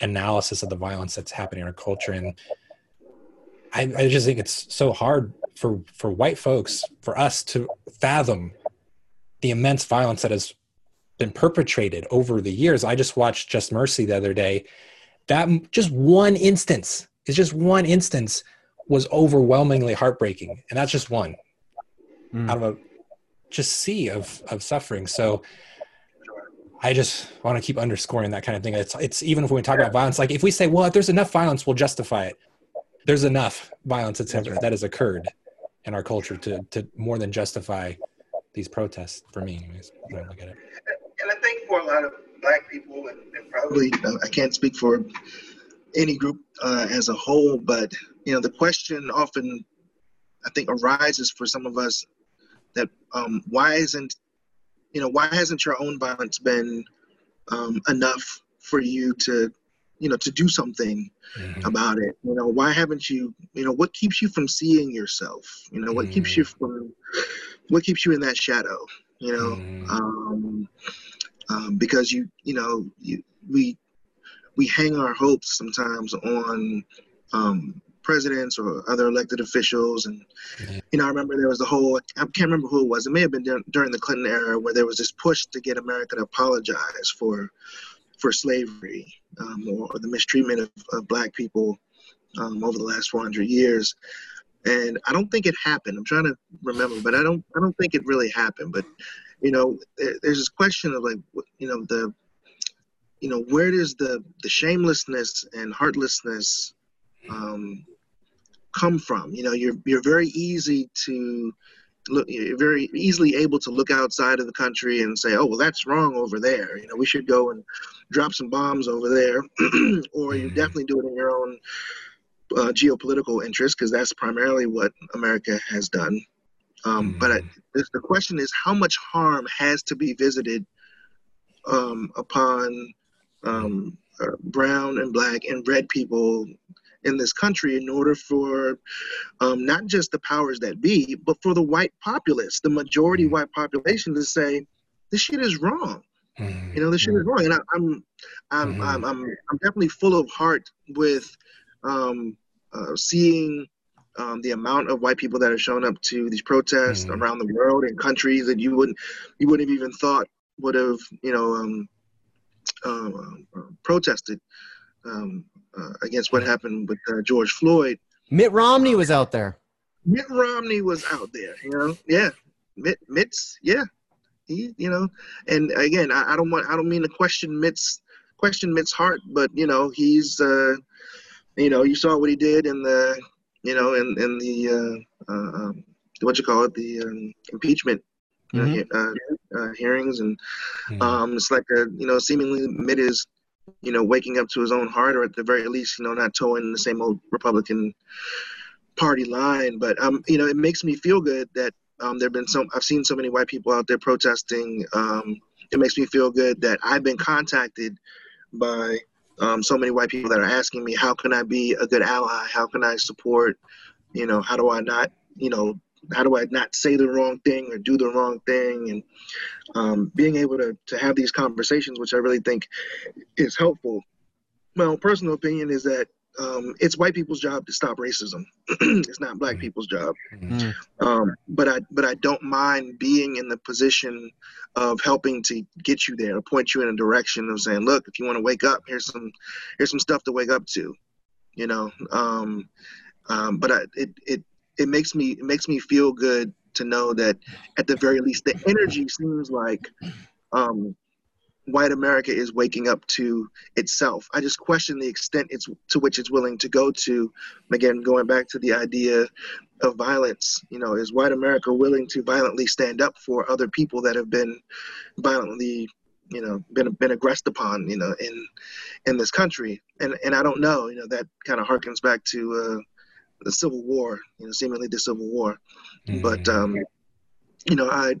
analysis of the violence that's happening in our culture and I, I just think it's so hard for for white folks for us to fathom the immense violence that has been perpetrated over the years. I just watched Just Mercy the other day. That just one instance is just one instance was overwhelmingly heartbreaking, and that's just one
Mm.
out of a just sea of of suffering. So I just want to keep underscoring that kind of thing. It's it's even if we talk about violence, like if we say, well, if there's enough violence, we'll justify it. There's enough violence that's ever, that has occurred in our culture to to more than justify these protests. For me, anyways, when I look at it.
and I think for a lot of black people, and, and probably uh, I can't speak for any group uh, as a whole, but you know the question often I think arises for some of us that um, why isn't you know why hasn't your own violence been um, enough for you to you know to do something
Mhm.
about it you know why haven't you you know what keeps you from seeing yourself you know what keeps you from what keeps you in that shadow you know
Mhm.
um, um, because you you know you, we we hang our hopes sometimes on um, presidents or other elected officials and you know I remember there was the whole I can't remember who it was it may have been during the Clinton era where there was this push to get America to apologize for for slavery um, or, or the mistreatment of, of black people um, over the last 400 years and I don't think it happened. I'm trying to remember, but I don't. I don't think it really happened. But you know, there, there's this question of like, you know, the, you know, where does the the shamelessness and heartlessness um, come from? You know, you're you're very easy to look. You're very easily able to look outside of the country and say, oh, well, that's wrong over there. You know, we should go and drop some bombs over there, or you
Mhm.
definitely do it in your own uh, geopolitical interest because that's primarily what America has done. Um, But I,
Mhm.
the question is, how much harm has to be visited um, upon um, uh, brown and black and red people in this country in order for um, not just the powers that be, but for the white populace, the majority
Mhm.
white population, to say this shit is wrong.
Mhm.
You know, this shit is wrong, and I, I'm, I'm,
Mhm.
I'm, I'm, I'm definitely full of heart with um, uh, seeing um, the amount of white people that are showing up to these protests
Mhm.
around the world in countries that you wouldn't, you wouldn't have even thought would have, you know, um, uh, uh, protested um, uh, against what happened with uh, George Floyd.
Mitt Romney was out there.
Mitt Romney was out there, you know, yeah, Mitt, Mitt's, yeah, he, you know, and again, I, I don't want, I don't mean to question Mitt's, question Mitt's heart, but you know, he's, uh, you know, you saw what he did in the, you know, in in the, uh, uh, um, what you call it, the um, impeachment uh,
Mhm.
he- uh, uh, hearings, and um, it's like a, you know, seemingly Mitt is, you know, waking up to his own heart, or at the very least, you know, not towing the same old Republican party line. But um, you know, it makes me feel good that um, there've been so I've seen so many white people out there protesting. Um, it makes me feel good that I've been contacted by um, so many white people that are asking me, how can I be a good ally? How can I support? You know, how do I not, you know, how do I not say the wrong thing or do the wrong thing? And um, being able to, to have these conversations, which I really think is helpful. My own personal opinion is that um, it's white people's job to stop racism. it's not black
Mhm.
people's job.
Mm.
Um, but I but I don't mind being in the position of helping to get you there, or point you in a direction of saying, look, if you want to wake up, here's some here's some stuff to wake up to, you know. Um, um, but I, it it it makes me it makes me feel good to know that at the very least the energy seems like um, white America is waking up to itself. I just question the extent it's to which it's willing to go to. Again, going back to the idea of violence, you know, is white America willing to violently stand up for other people that have been violently, you know, been been aggressed upon, you know, in in this country? And and I don't know, you know, that kind of harkens back to uh, the Civil War, you know, seemingly the Civil War. But
Mhm.
um, you know, I,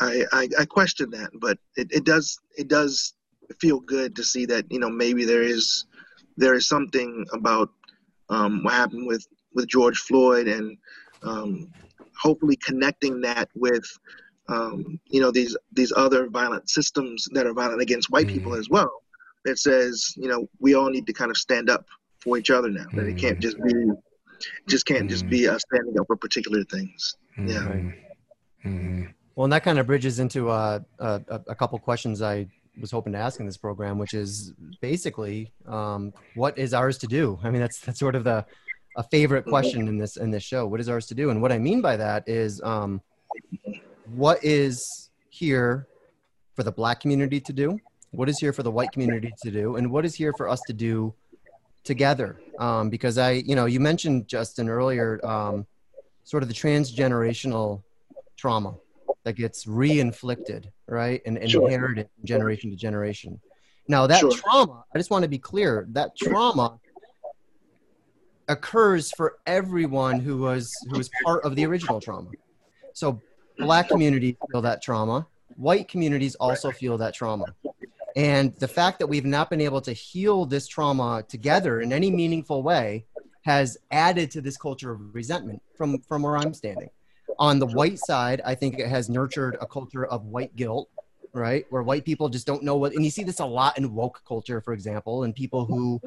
I, I, I question that, but it, it does, it does feel good to see that you know maybe there is, there is something about um, what happened with with George Floyd and um, hopefully connecting that with um, you know these these other violent systems that are violent against white people
Mhm.
as well. That says you know we all need to kind of stand up for each other now. That it can't
Mhm.
just be, just can't just
Mhm.
be us standing up for particular things. yeah.
Well, and that kind of bridges into uh, a, a, a couple questions I was hoping to ask in this program, which is basically um, what is ours to do? I mean, that's that's sort of the a favorite question in this in this show. What is ours to do? And what I mean by that is, um, what is here for the Black community to do? What is here for the white community to do? And what is here for us to do together? Um, because I, you know, you mentioned Justin earlier, um, sort of the transgenerational trauma that gets re-inflicted, right, and, and
Sure.
inherited generation to generation. Now that
Sure.
trauma, I just want to be clear, that trauma occurs for everyone who was who was part of the original trauma. So black communities feel that trauma, white communities also feel that trauma. And the fact that we've not been able to heal this trauma together in any meaningful way has added to this culture of resentment from from where I'm standing. On the white side, I think it has nurtured a culture of white guilt, right? Where white people just don't know what and you see this a lot in woke culture, for example, and people who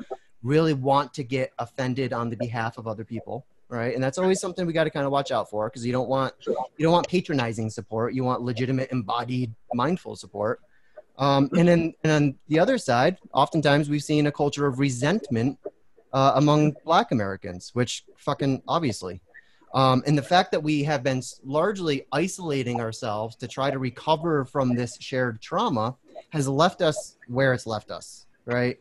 really want to get offended on the behalf of other people, right? And that's always something we got to kind of watch out for because you don't want you don't want patronizing support. You want legitimate, embodied, mindful support. Um, and then and on the other side, oftentimes we've seen a culture of resentment uh, among Black Americans, which fucking obviously. Um, and the fact that we have been largely isolating ourselves to try to recover from this shared trauma has left us where it's left us, right?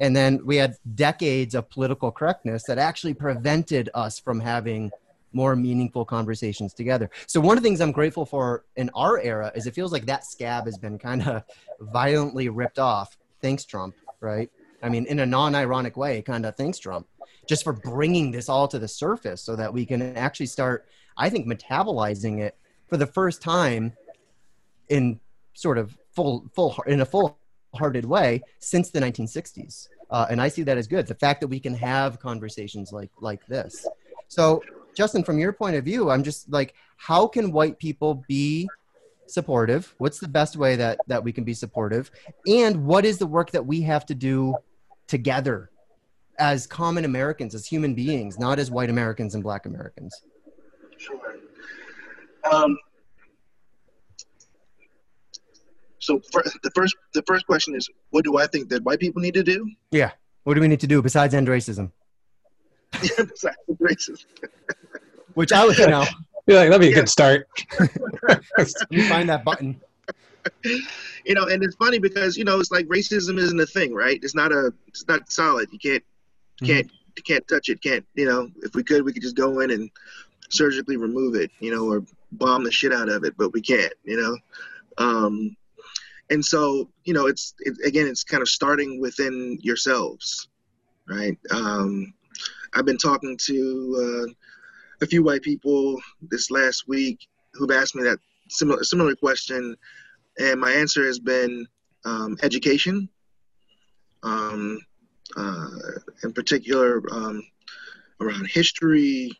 And then we had decades of political correctness that actually prevented us from having more meaningful conversations together. So one of the things I'm grateful for in our era is it feels like that scab has been kind of violently ripped off. Thanks, Trump, right? I mean, in a non-ironic way, kind of thanks, Trump, just for bringing this all to the surface so that we can actually start, I think, metabolizing it for the first time in sort of full, full, in a full-hearted way since the 1960s. Uh, and I see that as good. The fact that we can have conversations like like this. So, Justin, from your point of view, I'm just like, how can white people be supportive? What's the best way that that we can be supportive? And what is the work that we have to do together as common Americans, as human beings, not as white Americans and black Americans?
Sure. Um, so for, the first the first question is, what do I think that white people need to do? Yeah.
What do we need to do besides end racism?
Yeah, besides racism.
Which I would, you know,
Be like, that'd be a
Yeah.
good start.
let me find that button.
you know, and it's funny because you know it's like racism isn't a thing, right? It's not a it's not solid. You can't. Can't you can't touch it. Can't you know? If we could, we could just go in and surgically remove it, you know, or bomb the shit out of it, but we can't, you know. Um, and so you know, it's it, again, it's kind of starting within yourselves, right? Um, I've been talking to uh, a few white people this last week who've asked me that similar similar question and my answer has been um, education, um, uh, in particular um, around history,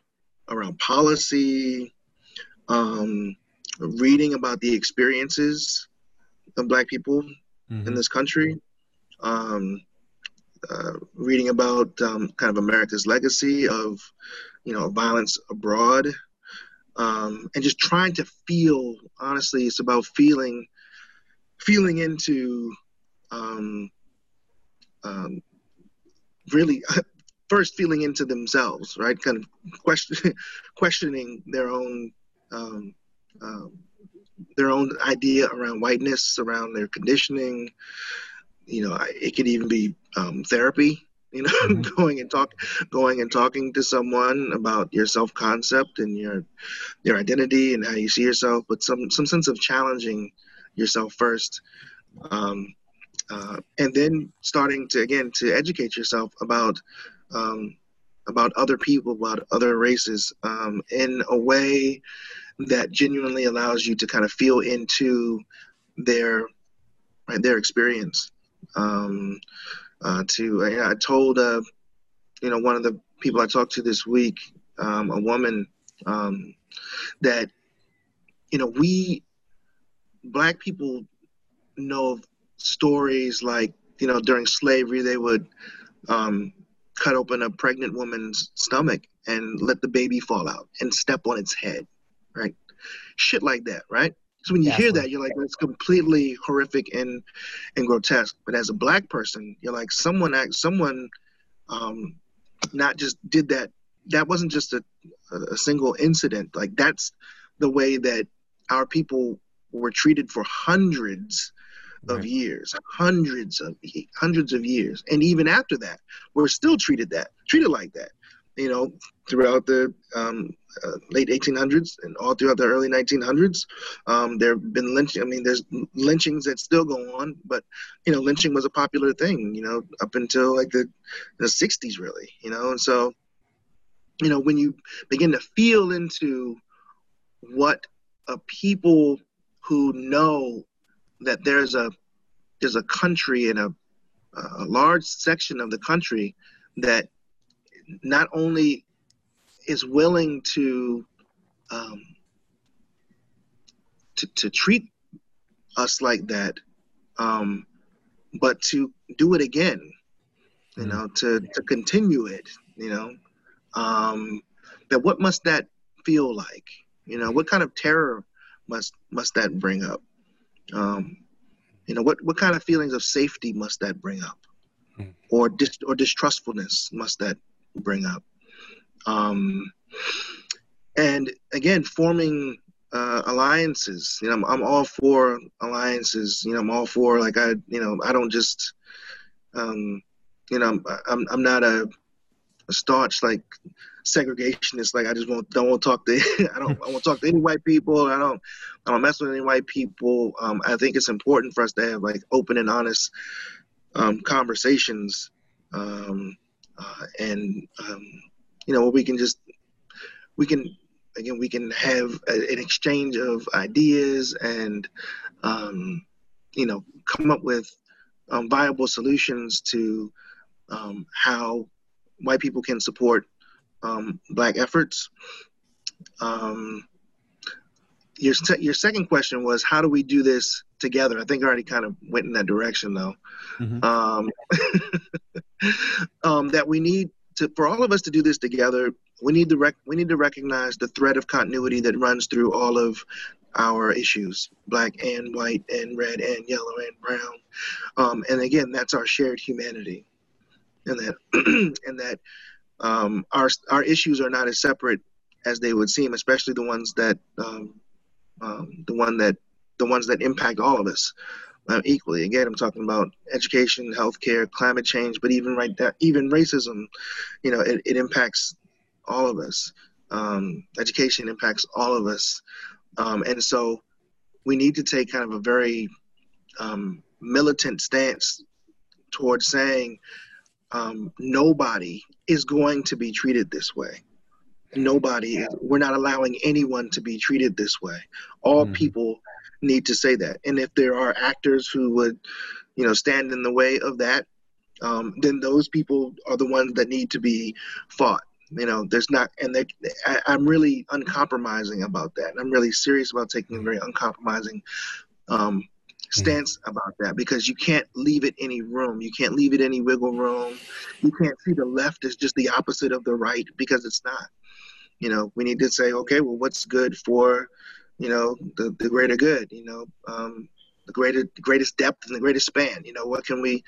around policy, um, reading about the experiences of Black people in this country, um, uh, reading about um, kind of America's legacy of, you know, violence abroad, um, and just trying to feel. Honestly, it's about feeling feeling into um, um, really first feeling into themselves right? Kind of question questioning their own um, um, their own idea around whiteness around their conditioning. You know it could even be um, therapy you know
Mhm.
going and talk going and talking to someone about your self-concept and your your identity and how you see yourself but some some sense of challenging yourself first. Um, uh, and then starting to again to educate yourself about um, about other people about other races um, in a way that genuinely allows you to kind of feel into their right, their experience. Um, uh, to I, I told uh, you know one of the people I talked to this week um, a woman um, that you know we black people know of stories like you know during slavery they would um, cut open a pregnant woman's stomach and let the baby fall out and step on its head right? Shit like that right? So when you hear that you're like that's completely horrific and and grotesque. But as a black person you're like someone act someone um, not just did that that wasn't just a, a single incident. Like that's the way that our people were treated for hundreds of right. years, hundreds of hundreds of years, and even after that, we're still treated that treated like that. You know, throughout the um, uh, late 1800s and all throughout the early 1900s, um, there have been lynching. I mean, there's lynchings that still go on, but you know, lynching was a popular thing. You know, up until like the the 60s, really. You know, and so you know, when you begin to feel into what a people who know that there's a there's a country and a, a large section of the country that not only is willing to um, to, to treat us like that, um, but to do it again, you mm-hmm. know, to, to continue it, you know, um, that what must that feel like? You know, what kind of terror must must that bring up? Um, you know, what what kind of feelings of safety must that bring up, mm. or dis, or distrustfulness must that bring up? Um, and again, forming uh, alliances. You know, I'm, I'm all for alliances. You know, I'm all for like I, you know, I don't just, um, you know, I'm I'm, I'm not a, a staunch like segregationist. Like I just won't don't want to talk to I don't I won't talk to any white people. I don't I don't mess with any white people. Um, I think it's important for us to have like open and honest um, conversations, um, uh, and um, you know we can just we can again we can have a, an exchange of ideas and um, you know come up with um, viable solutions to how white people can support um, black efforts. Um, your your second question was how do we do this together? I think I already kind of went in that direction though. Mm-hmm. Um, um, that we need to for all of us to do this together. We need to rec- we need to recognize the thread of continuity that runs through all of our issues, black and white and red and yellow and brown. Um, and again, that's our shared humanity, and that and that um, our our issues are not as separate as they would seem, especially the ones that um, um, the one that the ones that impact all of us uh, equally. Again, I'm talking about education, healthcare, climate change, but even right that even racism, you know, it, it impacts all of us. Um, education impacts all of us, um, and so we need to take kind of a very um, militant stance towards saying nobody is going to be treated this way. Nobody, we're not allowing anyone to be treated this way. All mm-hmm. people need to say that. And if there are actors who would, you know, stand in the way of that, um, then those people are the ones that need to be fought. You know, there's not, and they, I, I'm really uncompromising about that. I'm really serious about taking a very uncompromising um, Stance about that because you can't leave it any room. You can't leave it any wiggle room. You can't see the left as just the opposite of the right because it's not. You know, we need to say, okay, well, what's good for, you know, the, the greater good, you know, um, the greater, the greatest depth and the greatest span, you know, what can we,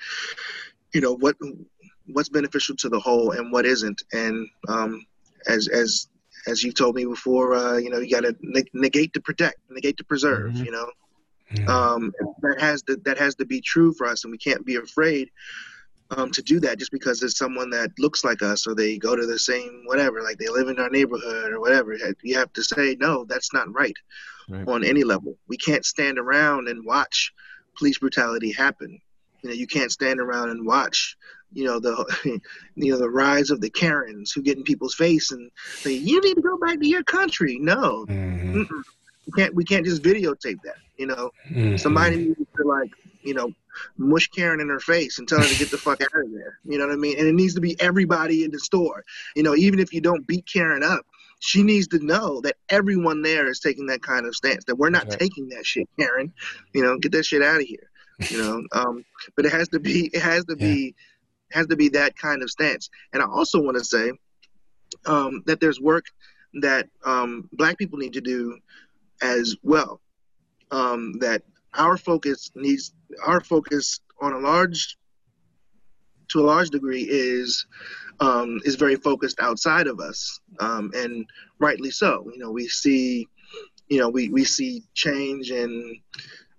you know, what, what's beneficial to the whole and what isn't. And um, as, as, as you've told me before, uh, you know, you got to negate to protect, negate to preserve, mm-hmm. you know, Um, that has to that has to be true for us, and we can't be afraid um, to do that just because there's someone that looks like us or they go to the same whatever, like they live in our neighborhood or whatever. You have to say no, that's not right, right. on any level. We can't stand around and watch police brutality happen. You know, you can't stand around and watch you know the you know the rise of the Karens who get in people's face and say you need to go back to your country. No, mm-hmm. we can't we can't just videotape that. You know, mm-hmm. somebody needs to like, you know, mush Karen in her face and tell her to get the fuck out of there. You know what I mean? And it needs to be everybody in the store. You know, even if you don't beat Karen up, she needs to know that everyone there is taking that kind of stance. That we're not right. taking that shit, Karen. You know, get that shit out of here. You know, um, but it has to be. It has to yeah. be. has to be that kind of stance. And I also want to say um, that there's work that um, Black people need to do as well um, that our focus needs our focus on a large to a large degree is um, is very focused outside of us, um, and rightly so. You know, we see, you know, we, we see change in,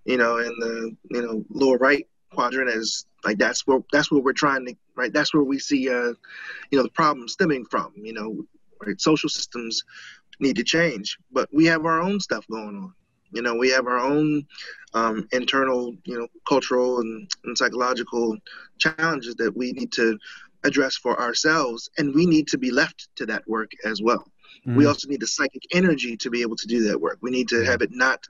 you know, in the you know lower right quadrant as like that's where that's where we're trying to right. That's where we see, uh, you know, the problem stemming from. You know, right? Social systems need to change, but we have our own stuff going on. You know, we have our own um, internal, you know, cultural and, and psychological challenges that we need to address for ourselves, and we need to be left to that work as well. Mm. We also need the psychic energy to be able to do that work. We need to have it not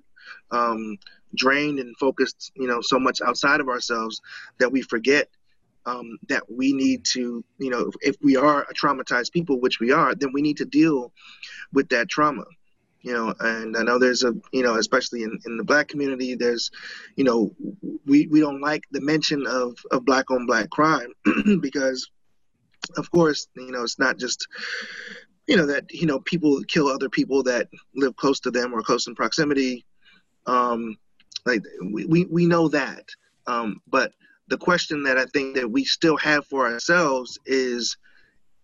um, drained and focused, you know, so much outside of ourselves that we forget um, that we need to, you know, if we are a traumatized people, which we are, then we need to deal with that trauma you know and i know there's a you know especially in, in the black community there's you know we, we don't like the mention of, of black on black crime because of course you know it's not just you know that you know people kill other people that live close to them or close in proximity. Um like we, we, we know that. Um but the question that i think that we still have for ourselves is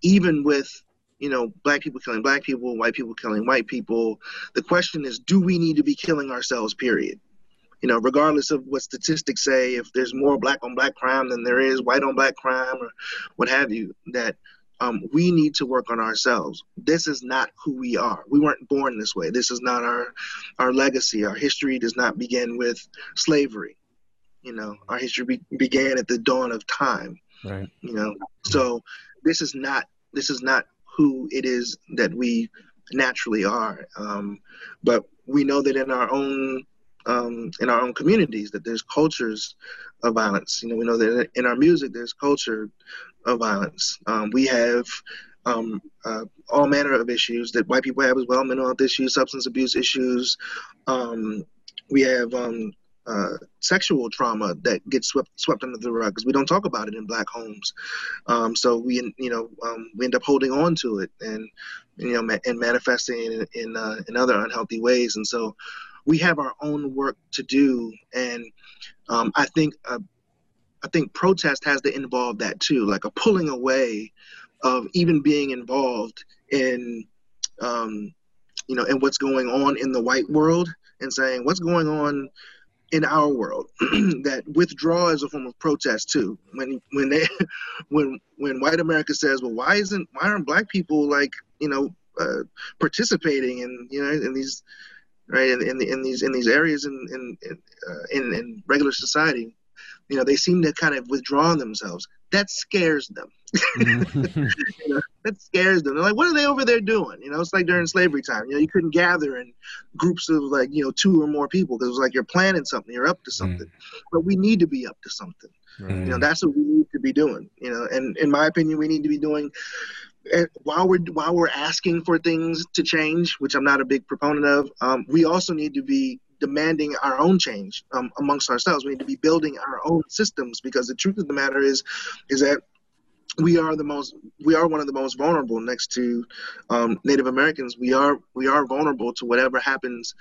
even with you know, black people killing black people, white people killing white people. The question is, do we need to be killing ourselves, period? You know, regardless of what statistics say, if there's more black on black crime than there is white on black crime or what have you, that um, we need to work on ourselves. This is not who we are. We weren't born this way. This is not our our legacy. Our history does not begin with slavery. You know, our history be- began at the dawn of time.
Right.
You know, so this is not this is not who it is that we naturally are. Um, but we know that in our own um, in our own communities that there's cultures of violence. You know, we know that in our music there's culture of violence. Um, we have um, uh, all manner of issues that white people have as well: mental health issues, substance abuse issues. Um, we have um, uh, sexual trauma that gets swept swept under the rug because we don't talk about it in black homes. Um, so we you know um, we end up holding on to it and you know ma- and manifesting in in, uh, in other unhealthy ways. And so we have our own work to do. And um, I think uh, I think protest has to involve that too, like a pulling away of even being involved in um, you know in what's going on in the white world and saying what's going on in our world that withdraw is a form of protest too. When when they when when white America says, well, why isn't why aren't black people like you know uh, participating in you know in these right in, in, in these in these areas in in in, uh, in in regular society, you know they seem to kind of withdraw themselves. That scares them. Mm-hmm. you know, that scares them. They're like, what are they over there doing? You know, it's like during slavery time. You know, you couldn't gather in groups of like, you know, two or more people because it was like you're planning something, you're up to something. Mm. But we need to be up to something. You know, that's what we need to be doing. You know, and in my opinion, we need to be doing eh, while we're while we're asking for things to change, which I'm not a big proponent of. Um, we also need to be demanding our own change um, amongst ourselves. We need to be building our own systems because the truth of the matter is, is that we are the most we are one of the most vulnerable next to um, Native Americans. We are we are vulnerable to whatever happens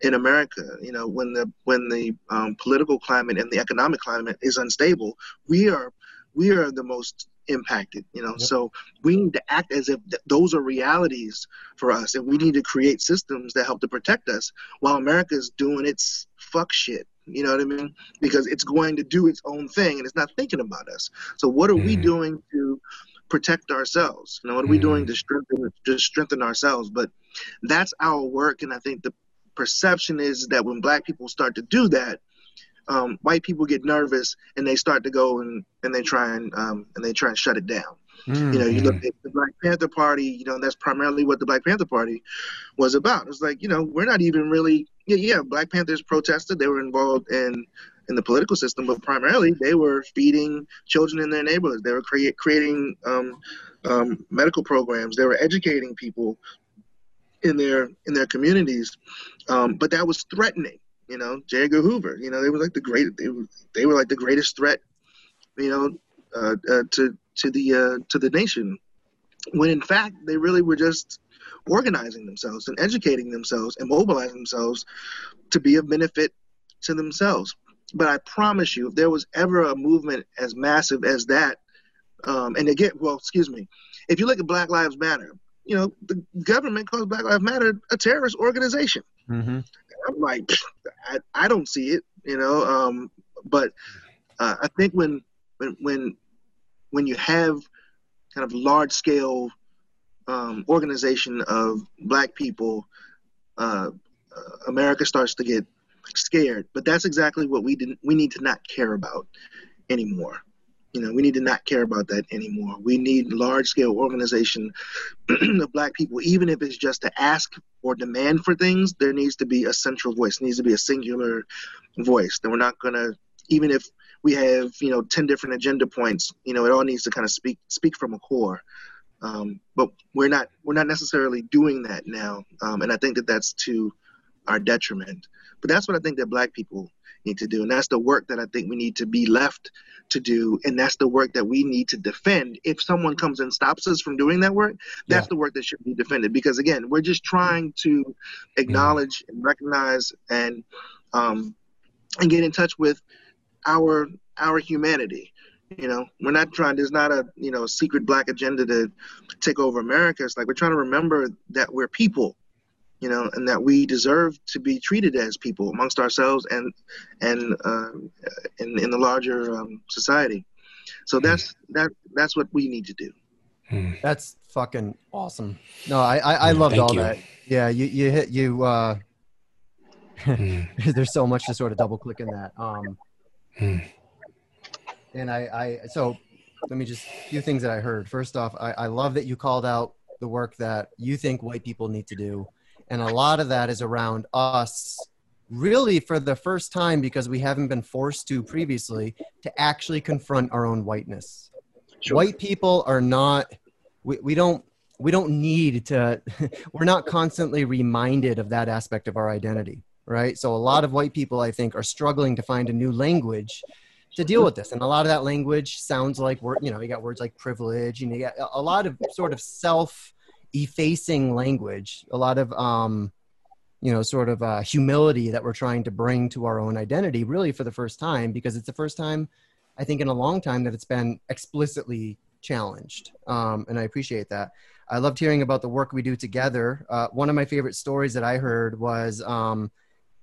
in America. You know, when the when the um, political climate and the economic climate is unstable, we are we are the most impacted. You know, yep. so we need to act as if th- those are realities for us, and we need to create systems that help to protect us while America is doing its fuck shit you know what I mean? Because it's going to do its own thing and it's not thinking about us. So what are mm. we doing to protect ourselves? You know, what are mm. we doing mm. to strengthen to strengthen ourselves? But that's our work, and I think the perception is that when Black people start to do that, um, white people get nervous and they start to go and, and they try and um, and they try and shut it down. Mm-hmm. You know, you look mm-hmm. at the Black Panther Party. You know, that's primarily what the Black Panther Party was about. It's like you know, we're not even really. Yeah, yeah. Black Panthers protested. They were involved in in the political system, but primarily they were feeding children in their neighborhoods. They were create, creating um, um, medical programs. They were educating people in their in their communities. Um, but that was threatening. You know, J. Edgar Hoover. You know, they were like the great. They were, they were like the greatest threat. You know, uh, uh, to to the uh, to the nation, when in fact they really were just organizing themselves and educating themselves and mobilizing themselves to be of benefit to themselves. But I promise you, if there was ever a movement as massive as that Um, and again, well, excuse me, if you look at Black Lives Matter, you know, the government calls Black Lives Matter a terrorist organization.
Mm-hmm.
I'm like, I, I don't see it, you know. Um, but uh, I think when when when when you have kind of large scale um, organization of black people, uh, uh, America starts to get scared. But that's exactly what we didn't. We need to not care about anymore. You know, we need to not care about that anymore. We need large scale organization of black people, even if it's just to ask or demand for things. There needs to be a central voice. Needs to be a singular voice. That we're not gonna, even if we have you know ten different agenda points, you know, it all needs to kind of speak speak from a core. Um, but we're not we're not necessarily doing that now, um, and I think that that's to our detriment. But that's what I think that Black people need to do, and that's the work that I think we need to be left to do, and that's the work that we need to defend. If someone comes and stops us from doing that work, that's
Yeah.
the work that should be defended. Because again, we're just trying to acknowledge and recognize and um, and get in touch with our our humanity. You know, we're not trying. There's not a you know secret black agenda to take over America. It's like we're trying to remember that we're people, you know, and that we deserve to be treated as people amongst ourselves and and uh, in in the larger um, society. So that's that that's what we need to do.
Mm.
That's fucking awesome. No, I I, I
Mm,
loved
thank
all
you.
that. Yeah, you you hit you. uh
Mm.
There's so much to sort of double click in that. Um,
Mm.
and I I so let me just a few things that I heard. First off, I, I love that you called out the work that you think white people need to do, and a lot of that is around us. Really, for the first time, because we haven't been forced to previously, to actually confront our own whiteness.
Sure.
white people are not we, we don't we don't need to we're not constantly reminded of that aspect of our identity right so a lot of white people i think are struggling to find a new language to deal with this and a lot of that language sounds like word you know you got words like privilege and you got a- lot of sort of self effacing language a lot of um you know sort of uh, humility that we're trying to bring to our own identity really for the first time because it's the first time I think in a long time that it's been explicitly challenged. Um, and I appreciate that. I loved hearing about the work we do together. Uh, one of my favorite stories that I heard was um,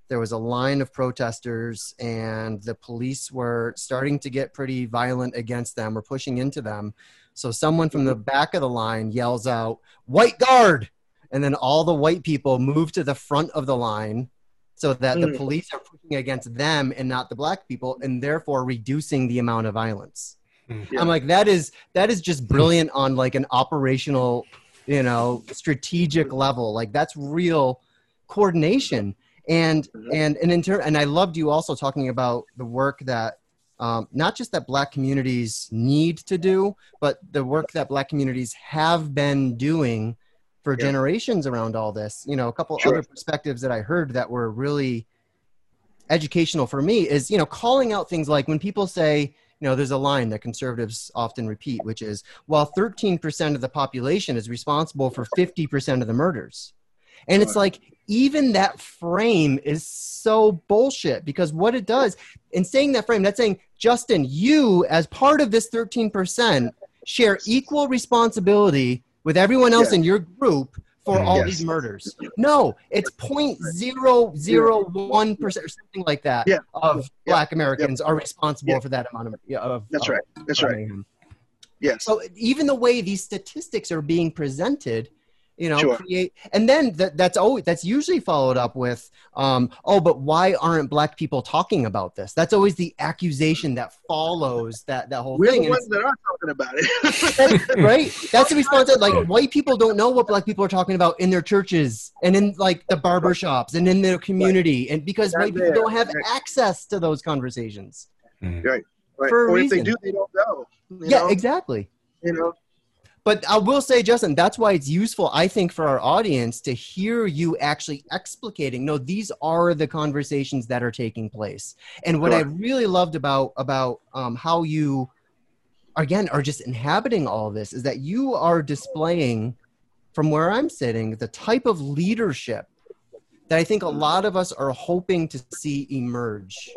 there was a line of protesters and the police were starting to get pretty violent against them or pushing into them. So someone from the back of the line yells out, White guard! And then all the white people move to the front of the line so that the
Mm.
police are pushing against them and not the black people and therefore reducing the amount of violence.
Yeah.
i'm like that is that is just brilliant on like an operational you know strategic level like that's real coordination and
Mhm.
and and in turn and i loved you also talking about the work that um, not just that black communities need to do but the work that black communities have been doing for
Yeah.
generations around all this you know a couple
Sure.
other perspectives that i heard that were really educational for me is you know calling out things like when people say you know there's a line that conservatives often repeat which is while 13% of the population is responsible for 50% of the murders and it's like even that frame is so bullshit because what it does in saying that frame that's saying justin you as part of this 13% share equal responsibility with everyone else
Yeah.
in your group for all
Yes.
these murders no it's 0.001% or something like that
Yeah.
of
Yeah.
black americans are responsible for that amount of, of
That's right. That's
of
right. Yes.
So even the way these statistics are being presented, you know,
Sure.
create, and then that, that's always that's usually followed up with, um, oh, but why aren't black people talking about this? That's always the accusation that follows that that whole
We're
thing.
the ones that are talking about it.
it's- right? That's the response. That, like white people don't know what black people are talking about in their churches and in like the barber shops and in their community, and because
Not
white people
there.
don't have
Right.
access to those conversations.
Mm.
right.
For a
or if they do, they don't know. You
yeah,
know?
exactly.
You know.
But I will say, Justin, that's why it's useful, I think, for our audience to hear you actually explicating. No, these are the conversations that are taking place. And what I really loved about about um, how you, again, are just inhabiting all this is that you are displaying, from where I'm sitting, the type of leadership that I think a lot of us are hoping to see emerge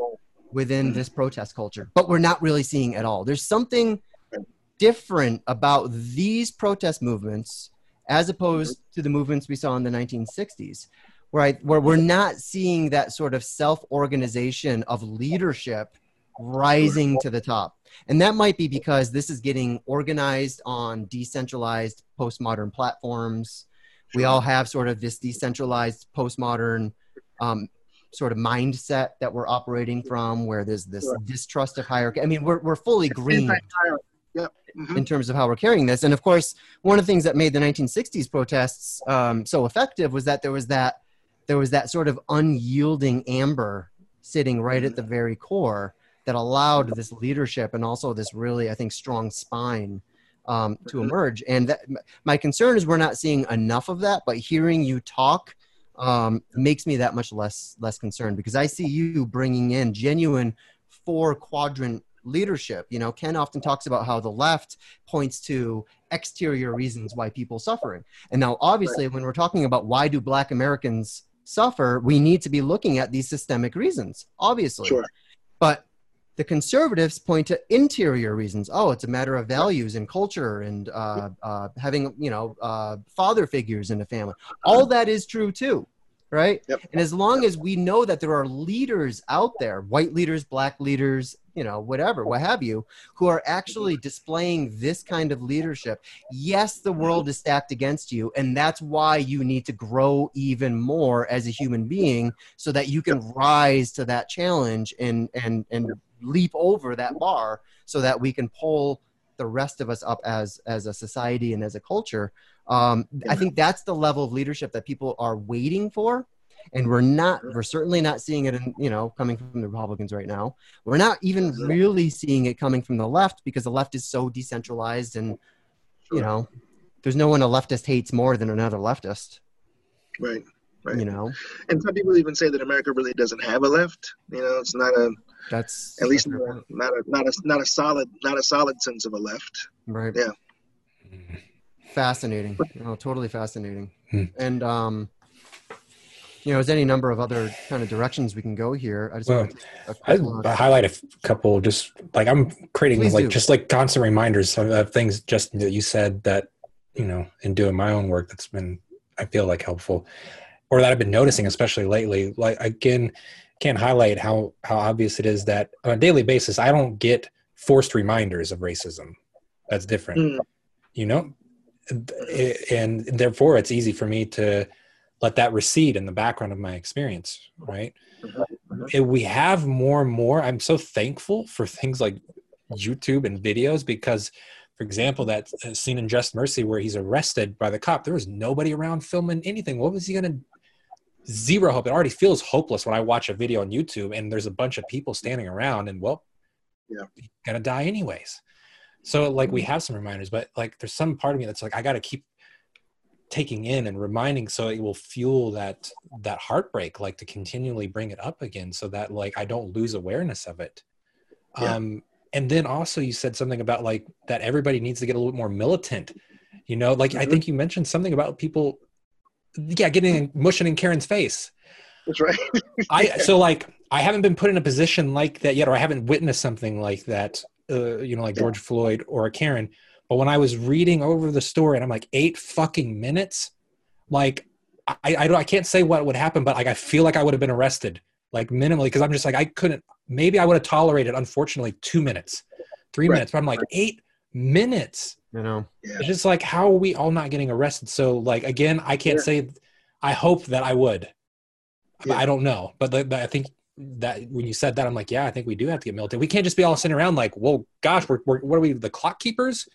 within this protest culture, but we're not really seeing at all. There's something different about these protest movements as opposed to the movements we saw in the 1960s where, I, where we're not seeing that sort of self-organization of leadership rising to the top. And that might be because this is getting organized on decentralized postmodern platforms. We all have sort of this decentralized postmodern um, sort of mindset that we're operating from where there's this distrust of hierarchy. I mean we're, we're fully green
yep. mm-hmm.
in terms of how we're carrying this and of course one of the things that made the 1960s protests um, so effective was that there was that there was that sort of unyielding amber sitting right at the very core that allowed this leadership and also this really i think strong spine um, to mm-hmm. emerge and that, my concern is we're not seeing enough of that but hearing you talk um, makes me that much less less concerned because I see you bringing in genuine four quadrant leadership. You know, Ken often talks about how the left points to exterior reasons why people suffering, and now obviously when we're talking about why do Black Americans suffer, we need to be looking at these systemic reasons, obviously.
Sure.
But the conservatives point to interior reasons. Oh, it's a matter of values and culture and uh, uh, having, you know, uh, father figures in the family. All that is true too, right?
Yep.
And as long as we know that there are leaders out there, white leaders, black leaders, you know, whatever, what have you, who are actually displaying this kind of leadership. Yes, the world is stacked against you, and that's why you need to grow even more as a human being so that you can rise to that challenge and and and leap over that bar so that we can pull the rest of us up as as a society and as a culture. Um, I think that's the level of leadership that people are waiting for. And we're not we're certainly not seeing it in you know coming from the republicans right now. We're not even really seeing it coming from the left because the left is so decentralized and you know there's no one a leftist hates more than another leftist.
Right right.
You know?
And some people even say that america really doesn't have a left. You know it's not a
that's
at least not a, not a not a not a solid not a solid sense of a left
right
yeah
fascinating oh, totally fascinating hmm. and um you know, there's any number of other kind of directions we can go here. I just well,
I highlight a couple. Just like I'm creating Please like do. just like constant reminders of, of, things just that you said that you know in doing my own work that's been I feel like helpful, or that I've been noticing especially lately. Like again, can't highlight how how obvious it is that on a daily basis I don't get forced reminders of racism. That's different, mm. you know, and therefore it's easy for me to let that recede in the background of my experience right mm-hmm. we have more and more i'm so thankful for things like youtube and videos because for example that uh, scene in just mercy where he's arrested by the cop there was nobody around filming anything what was he going to zero hope it already feels hopeless when i watch a video on youtube and there's a bunch of people standing around and well
yeah
gonna die anyways so like we mm-hmm. have some reminders but like there's some part of me that's like i gotta keep taking in and reminding so it will fuel that that heartbreak like to continually bring it up again so that like i don't lose awareness of it yeah. um and then also you said something about like that everybody needs to get a little bit more militant you know like mm-hmm. i think you mentioned something about people yeah getting mushing in karen's face
that's right
i so like i haven't been put in a position like that yet or i haven't witnessed something like that uh, you know like george floyd or a karen but when I was reading over the story and I'm like, eight fucking minutes, like I, I, I can't say what would happen, but like I feel like I would have been arrested, like minimally, because I'm just like I couldn't. Maybe I would have tolerated, unfortunately, two minutes, three right. minutes, but I'm like eight minutes.
You know,
yeah. it's just like how are we all not getting arrested? So like again, I can't yeah. say. I hope that I would. Yeah. I don't know, but, but I think that when you said that, I'm like, yeah, I think we do have to get militant. We can't just be all sitting around like, well, gosh, we're, we're what are we, the clock keepers?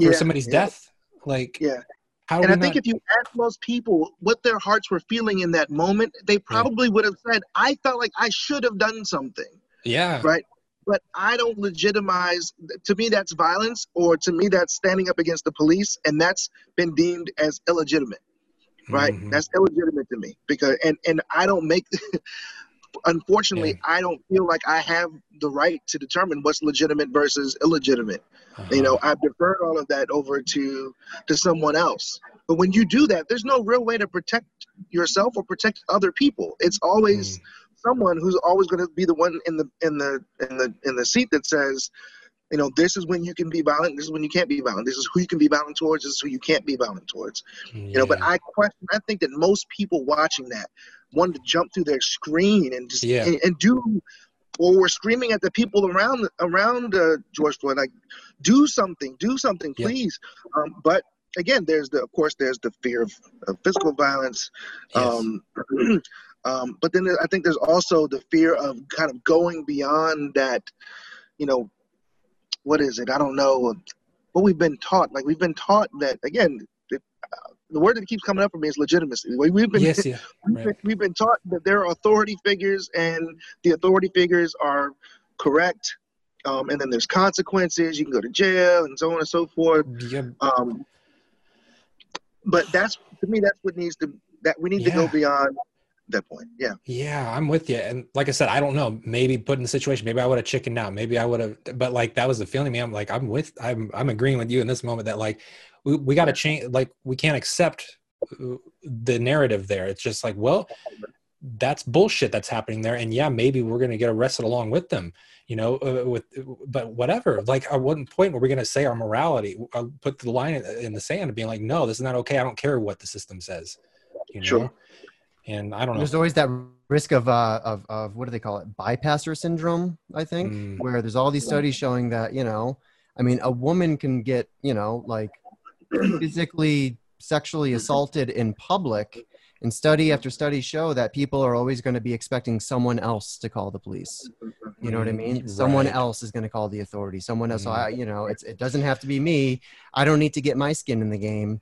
for somebody's death? Like,
yeah. and I think if you ask most people what their hearts were feeling in that moment, they probably would have said, I felt like I should have done something.
Yeah.
Right. But I don't legitimize, to me, that's violence, or to me, that's standing up against the police, and that's been deemed as illegitimate. Right. Mm-hmm. That's illegitimate to me because, and, and I don't make, unfortunately, yeah. I don't feel like I have the right to determine what's legitimate versus illegitimate. Uh-huh. You know, I've deferred all of that over to to someone else. But when you do that, there's no real way to protect yourself or protect other people. It's always mm. Someone who's always going to be the one in the in the in the in the seat that says, you know, this is when you can be violent. This is when you can't be violent. This is who you can be violent towards. This is who you can't be violent towards. Yeah. You know, but I question. I think that most people watching that wanted to jump through their screen and just yeah. and, and, do, or were screaming at the people around around uh, George Floyd, like, do something, do something, please. Um, but again, there's the, of course, there's the fear of, of physical violence. Yes. Um, um, but then I think there's also the fear of kind of going beyond that, you know, what is it? I don't know. What we've been taught, like we've been taught that again, it, uh, the word that keeps coming up for me is legitimacy. We've been,
yes, yeah,
we've, right. been we've been taught that there are authority figures, and the authority figures are correct. Um, and then there's consequences. You can go to jail, and so on and so forth. Yeah. Um, but that's to me, that's what needs to that we need yeah. to go beyond that point. Yeah.
Yeah, I'm with you. And like I said, I don't know. Maybe put in the situation, maybe I would have chickened out. Maybe I would have, but like that was the feeling. Me, I'm like, I'm with, I'm, I'm agreeing with you in this moment that like we, we got to change. Like we can't accept uh, the narrative there. It's just like, well, that's bullshit that's happening there. And yeah, maybe we're gonna get arrested along with them. You know, uh, with but whatever. Like, at one point, were we gonna say our morality? Uh, put the line in the sand and being like, no, this is not okay. I don't care what the system says. You know? Sure and I don't know.
There's always that risk of uh of, of what do they call it bypasser syndrome I think mm. where there's all these studies showing that you know I mean a woman can get you know like physically sexually assaulted in public and study after study show that people are always going to be expecting someone else to call the police you know what i mean right. someone else is going to call the authority. someone else mm. so I, you know it's, it doesn't have to be me i don't need to get my skin in the game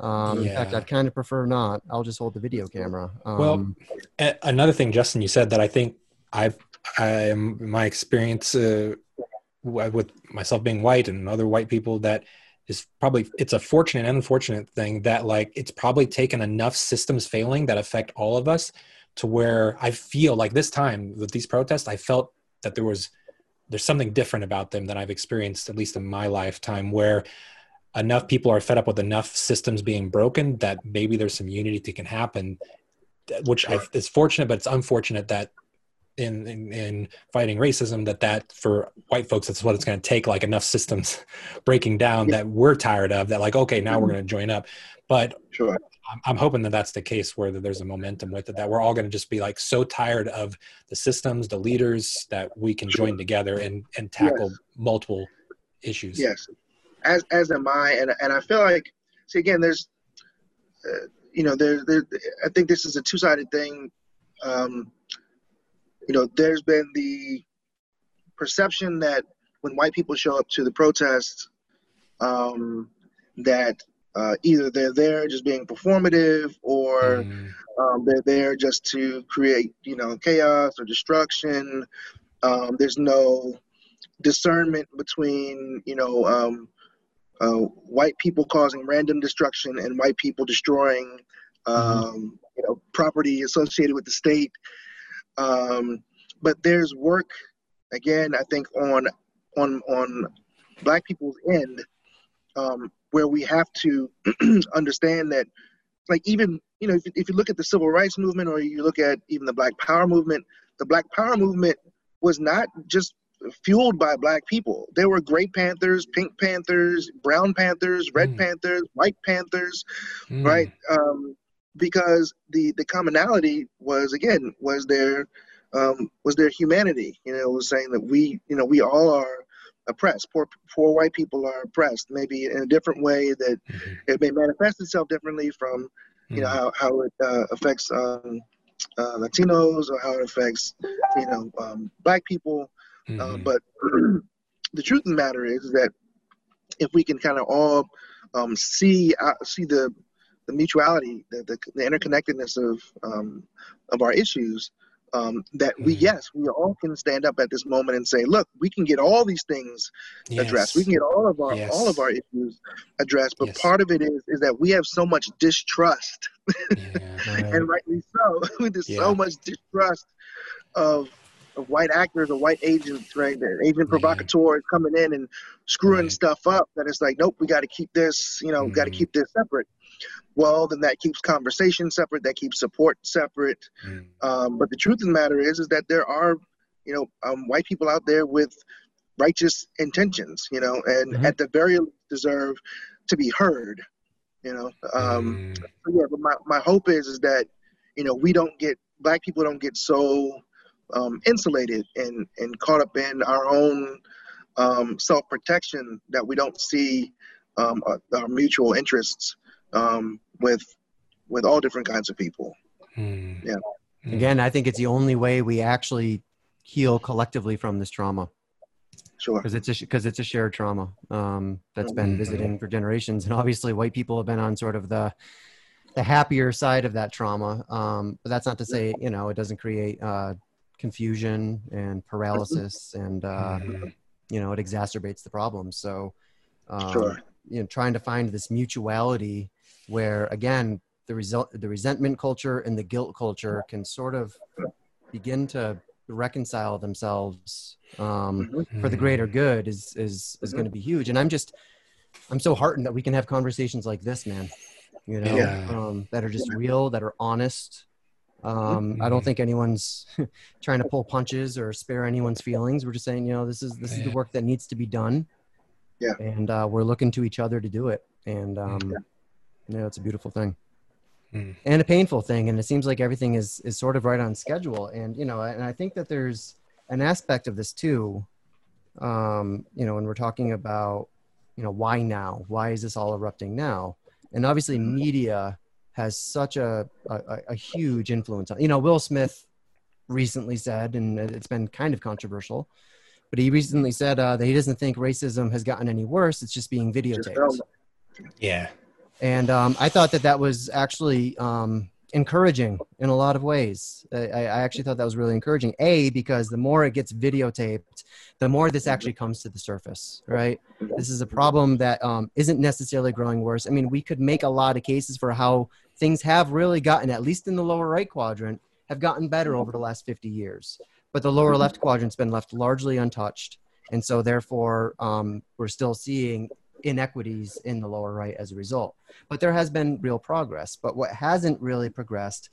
um, yeah. In fact, I'd kind of prefer not. I'll just hold the video camera. Um,
well, another thing, Justin, you said that I think I've, I, my experience uh, with myself being white and other white people that is probably it's a fortunate and unfortunate thing that like it's probably taken enough systems failing that affect all of us to where I feel like this time with these protests, I felt that there was there's something different about them than I've experienced at least in my lifetime where enough people are fed up with enough systems being broken that maybe there's some unity that can happen which I, is fortunate but it's unfortunate that in, in, in fighting racism that that for white folks that's what it's going to take like enough systems breaking down that we're tired of that like okay now we're mm-hmm. going to join up. But
sure.
I'm, I'm hoping that that's the case where there's a momentum with it that we're all going to just be like so tired of the systems the leaders that we can join together and and tackle yes. multiple issues.
Yes as as am I, and and I feel like see again, there's uh, you know there there I think this is a two sided thing. Um, you know, there's been the perception that when white people show up to the protests, um, that uh, either they're there just being performative or mm. um, they're there just to create, you know, chaos or destruction. Um, there's no discernment between, you know, um, uh, white people causing random destruction and white people destroying mm-hmm. um, mm-hmm. you know property associated with the state. Um, but there's work again, I think on on on black people's end um, where we have to understand that like even you know if, if you look at the civil rights movement or you look at even the black power movement the black power movement was not just fueled by black people. There were gray panthers, pink panthers, brown panthers, red mm. panthers, white panthers, mm. right? Um, because the the commonality was again was their um, was their humanity. You know, was saying that we you know we all are oppressed. Poor poor white people are oppressed, maybe in a different way that mm-hmm. it may manifest itself differently from you know how how it uh, affects. Um, uh, Latinos or how it affects, you know, um, black people, mm-hmm. Uh, but the truth of the matter is that if we can kind of all um, see uh, see the the mutuality, the, the, the interconnectedness of um, of our issues, um, that we mm-hmm. yes we all can stand up at this moment and say look we can get all these things yes. addressed we can get all of our yes. all of our issues addressed but yes. part of it is is that we have so much distrust yeah, and rightly so there's yeah. so much distrust of of white actors or white agents, right? The agent provocateur is coming in and screwing right. stuff up. That it's like, nope, we got to keep this, you know, mm-hmm. got to keep this separate. Well, then that keeps conversation separate. That keeps support separate. Mm-hmm. Um, but the truth of the matter is, is that there are, you know, um, white people out there with righteous intentions, you know, and
Mhm.
at the very least deserve to be heard, you know. Um,
Mm,
so yeah, but my, my hope is is that you know we don't get black people don't get so um, insulated and and caught up in our own um, self protection that we don't see um, our, our mutual interests um, with with all different kinds of people.
mm.
Yeah.
Mm.
Again, I think it's the only way we actually heal collectively from this trauma
Sure.
because it's a because it's a shared trauma um, that's been
Mhm.
visiting for generations, and obviously white people have been on sort of the the happier side of that trauma. Um, but that's not to say you know it doesn't create uh, confusion and paralysis, and uh,
Mhm.
you know it exacerbates the problem. So, um,
Sure.
you know, trying to find this mutuality where again the result the resentment culture and the guilt culture can sort of begin to reconcile themselves um,
Mhm.
for the greater good is is is
Mhm.
going to be huge and i'm just i'm so heartened that we can have conversations like this man you know
Yeah.
um, that are just real that are honest um, i don't think anyone's trying to pull punches or spare anyone's feelings. We're just saying you know this is this is the work that needs to be done.
Yeah.
and uh, we're looking to each other to do it. And um,
Yeah.
you know it's a beautiful thing.
Mm.
and a painful thing. And it seems like everything is is sort of right on schedule. And you know and i think that there's an aspect of this too um you know when we're talking about you know why now? Why is this all erupting now? And obviously media has such a a, a huge influence on you know will smith recently said and it's been kind of controversial but he recently said uh, that he doesn't think racism has gotten any worse it's just being videotaped
Yeah.
and um, I thought that that was actually um, encouraging in a lot of ways. I, I actually thought that was really encouraging. A because the more it gets videotaped, the more this actually comes to the surface. Right? This is a problem that um, isn't necessarily growing worse. I mean, we could make a lot of cases for how things have really gotten, at least in the lower right quadrant, have gotten better over the last 50 years. But the lower left quadrant's been left largely untouched, and so therefore um, we're still seeing inequities in the lower right as a result but there has been real progress. But what hasn't really progressed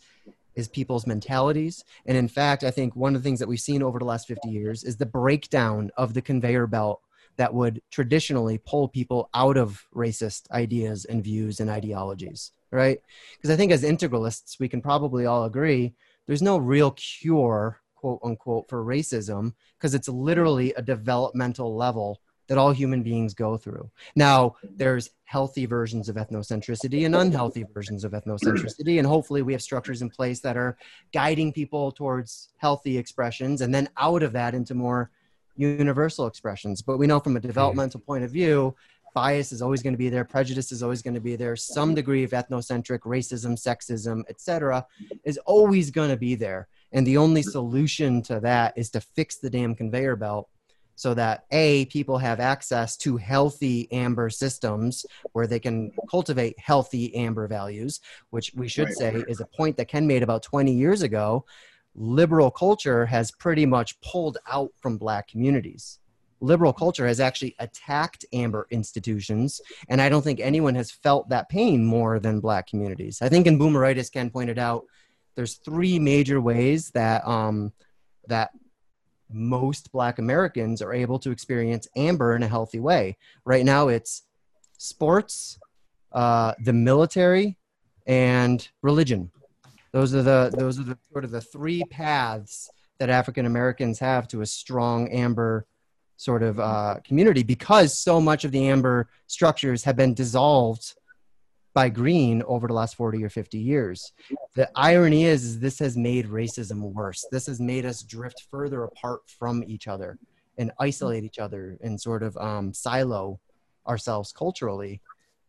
is people's mentalities. And in fact, I think one of the things that we've seen over the last 50 years is the breakdown of the conveyor belt that would traditionally pull people out of racist ideas and views and ideologies, right? Because I think as integralists, we can probably all agree there's no real cure, quote unquote, for racism because it's literally a developmental level that all human beings go through. Now, there's healthy versions of ethnocentricity and unhealthy versions of ethnocentricity. And hopefully, we have structures in place that are guiding people towards healthy expressions and then out of that into more universal expressions. But we know from a developmental point of view, bias is always going to be there, prejudice is always going to be there, some degree of ethnocentric racism, sexism, etc., is always going to be there. And the only solution to that is to fix the damn conveyor belt so that a people have access to healthy amber systems where they can cultivate healthy amber values which we should
Right.
say is a point that ken made about 20 years ago. Liberal culture has pretty much pulled out from black communities. Liberal culture has actually attacked amber institutions and i don't think anyone has felt that pain more than black communities. I think in boomeritis ken pointed out there's three major ways that um, that most black americans are able to experience amber in a healthy way. Right now it's sports uh, the military and religion. Those are the those are the sort of the three paths that african americans have to a strong amber sort of uh, community because so much of the amber structures have been dissolved by green over the last 40 or 50 years. The irony is, is this has made racism worse. This has made us drift further apart from each other and isolate each other and sort of um, silo ourselves culturally.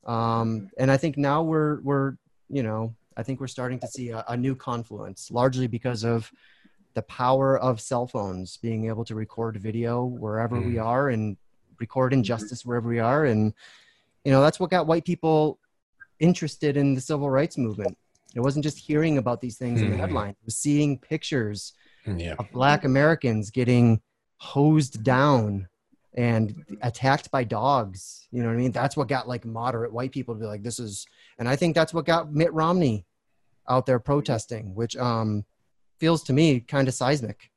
Um, and i think now we're we're you know i think we're starting to see a, a new confluence largely because of the power of cell phones being able to record video wherever we
Mm.
are and record injustice wherever we are. And you know that's what got white people interested in the civil rights movement it wasn't just hearing about these things in the
Hmm.
headlines it was seeing pictures
Yeah.
of black americans getting hosed down and attacked by dogs you know what i mean that's what got like moderate white people to be like this is and i think that's what got mitt romney out there protesting which um feels to me kind of seismic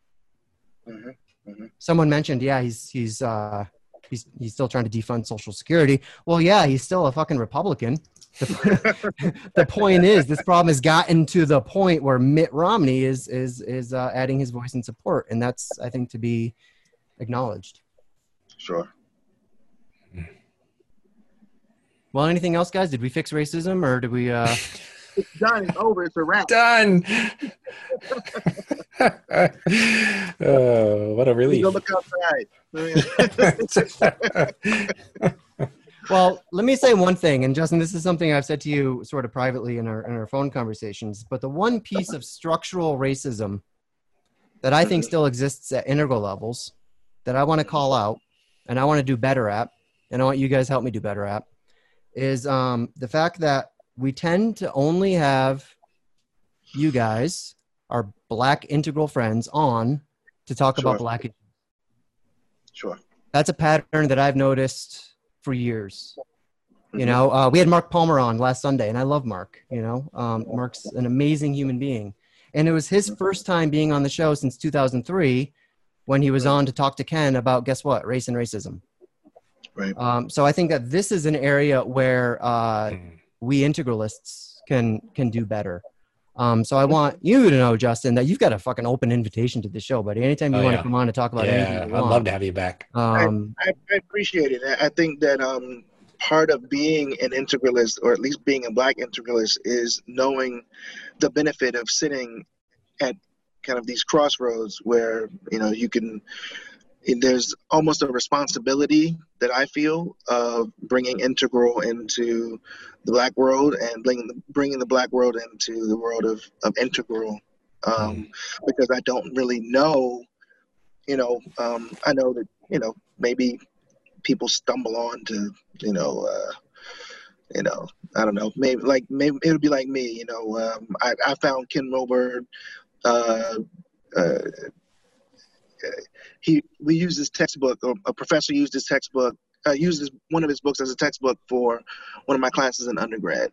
Mhm. Mhm.
Someone mentioned, yeah, he's he's uh, he's he's still trying to defund Social Security. Well, yeah, he's still a fucking Republican. The, the point is, this problem has gotten to the point where Mitt Romney is is is uh, adding his voice and support, and that's I think to be acknowledged.
Sure.
Well, anything else, guys? Did we fix racism, or did we? Uh,
It's done. It's over. It's a wrap.
Done. oh, what a relief.
Go look outside.
Well, let me say one thing, and Justin, this is something I've said to you sort of privately in our in our phone conversations. But the one piece of structural racism that I think still exists at integral levels that I want to call out and I want to do better at, and I want you guys to help me do better at, is um, the fact that we tend to only have you guys, our black integral friends, on to talk
Sure.
about black
Sure.
that's a pattern that I've noticed for years. You
Mhm.
know, uh, we had Mark Palmer on last Sunday, and I love Mark. You know, um, Mark's an amazing human being, and it was his first time being on the show since 2003 when he was on to talk to Ken about guess what, race and racism.
Right.
Um, so I think that this is an area where uh,
Mm.
we integralists can can do better. Um, so I want you to know, Justin, that you've got a fucking open invitation to the show, buddy. Anytime you
Oh,
want
yeah.
to come on and talk about anything
Yeah,
you
I'd love to have you back.
Um,
I, I appreciate it. I I think that um, part of being an integralist, or at least being a black integralist, is knowing the benefit of sitting at kind of these crossroads where you know you can. There's almost a responsibility that I feel of bringing integral into the black world and bringing the, bringing the black world into the world of, of integral, um, because I don't really know you know, um, I know that you know maybe people stumble on to you know, uh, you know, I don't know, maybe like maybe it'll be like me, you know. Um, I, I found Ken Robert, Uh, uh, he we used his textbook, or a professor used his textbook, uh, used one of his books as a textbook for one of my classes in undergrad,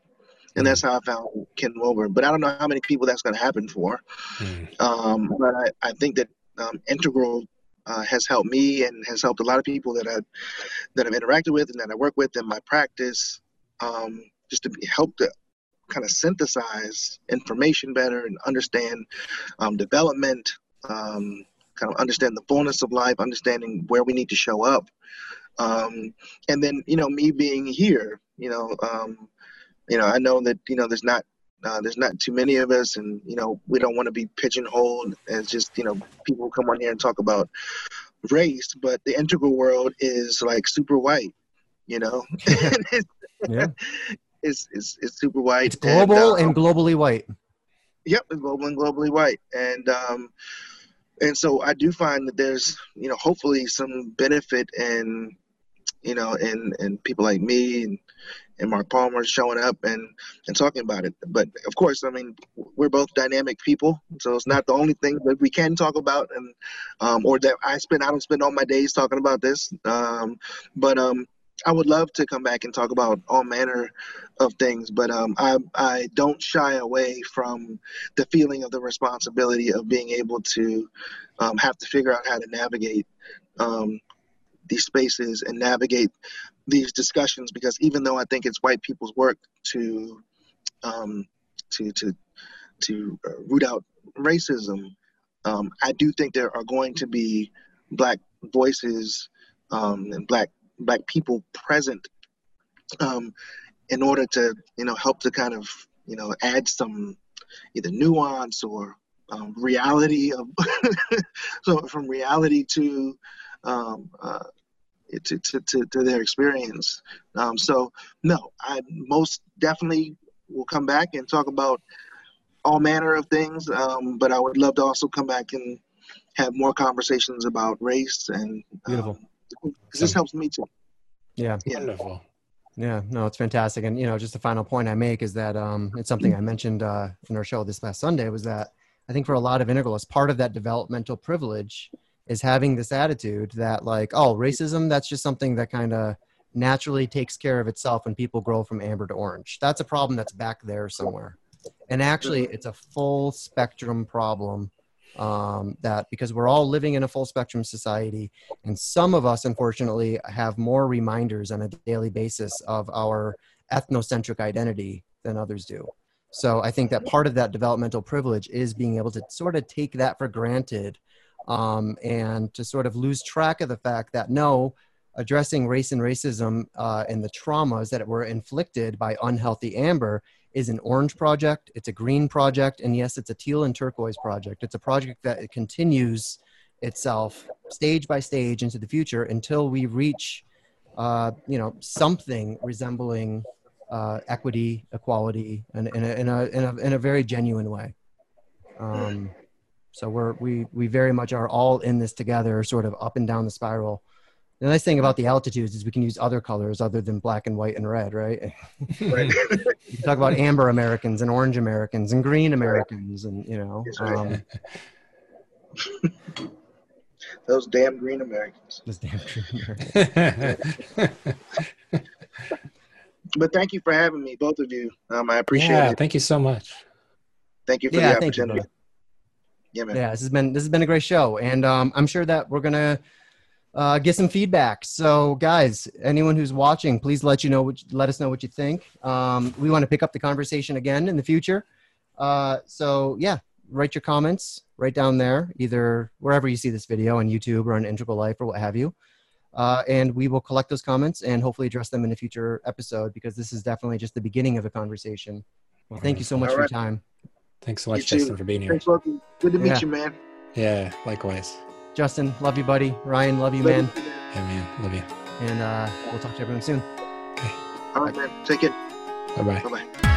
and that's how I found Ken Wilber. But I don't know how many people that's going to happen for.
Mm.
Um, but I, I think that um, Integral uh, has helped me and has helped a lot of people that I that I've interacted with and that I work with in my practice, um, just to be, help to kind of synthesize information better and understand um, development, um, kind of understand the fullness of life, understanding where we need to show up, um, and then you know me being here, you know, um, you know I know that you know there's not uh, there's not too many of us, and you know we don't want to be pigeonholed as just you know people who come on here and talk about race, but the integral world is like super white, you know.
Yeah.
it's, it's it's super white.
it's global
and,
and,
um,
globally white.
Yep, it's global and globally white, and um, and so I do find that there's you know hopefully some benefit in you know in in people like me and and Mark Palmer showing up and and talking about it. But of course, I mean we're both dynamic people, so it's not the only thing that we can talk about, and um, or that I spend I don't spend all my days talking about this. Um, but um, I would love to come back and talk about all manner of things, but um, I I don't shy away from the feeling of the responsibility of being able to um, have to figure out how to navigate um, these spaces and navigate these discussions because even though I think it's white people's work to um, to to to uh, root out racism, um, I do think there are going to be black voices um, and black black people present um, in order to you know help to kind of you know add some either nuance or um, reality of so from reality to um, uh, to, to, to, to their experience. Um, so no, I most definitely will come back and talk about all manner of things. Um, but I would love to also come back and have more conversations about race and. Um, 'cause this helps me too.
Yeah.
Yeah.
Wonderful.
Yeah, no, it's fantastic. And you know, just the final point I make is that um, it's something I mentioned uh, in our show this past Sunday was that I think for a lot of integralists, part of that developmental privilege is having this attitude that like, oh, racism, that's just something that kind of naturally takes care of itself when people grow from amber to orange. That's a problem that's back there somewhere. And actually, it's a full spectrum problem Um, that because we're all living in a full spectrum society, and some of us, unfortunately, have more reminders on a daily basis of our ethnocentric identity than others do. So I think that part of that developmental privilege is being able to sort of take that for granted um, and to sort of lose track of the fact that no, addressing race and racism uh, and the traumas that were inflicted by unhealthy amber is an orange project, it's a green project, and yes, it's a teal and turquoise project. It's a project that continues itself stage by stage into the future until we reach, uh, you know, something resembling uh, equity, equality, and in a, in, a, in, a, in a very genuine way. Um, so we're, we, we very much are all in this together, sort of up and down the spiral. The nice thing about the altitudes is we can use other colors other than black and white and red, right?
Right.
you talk about amber Americans and orange Americans and green Americans, and you know, um,
Those damn green Americans.
those damn green Americans.
But thank you for having me, both of you. Um, I appreciate
yeah,
it.
thank you so much.
Thank you for
Yeah,
the
thank you,
opportunity. yeah, man.
yeah, this has been this has been a great show, and um, I'm sure that we're gonna uh, get some feedback. So, guys, anyone who's watching, please let you know what let us know what you think. Um, we want to pick up the conversation again in the future. Uh, so, yeah, write your comments right down there, either wherever you see this video on YouTube or on Integral Life or what have you. Uh, and we will collect those comments and hopefully address them in a future episode because this is definitely just the beginning of a conversation. Well, thank you so much
All
for your time.
Thanks so much,
You too.
Justin, for being here.
Thanks, welcome. Good to meet
Yeah.
you, man.
Yeah, likewise.
Justin, love you, buddy. Ryan, love you, man.
Yeah, man. Love you.
And uh, we'll talk to everyone soon. Okay.
All right, man. Take it.
Bye bye.
Bye bye.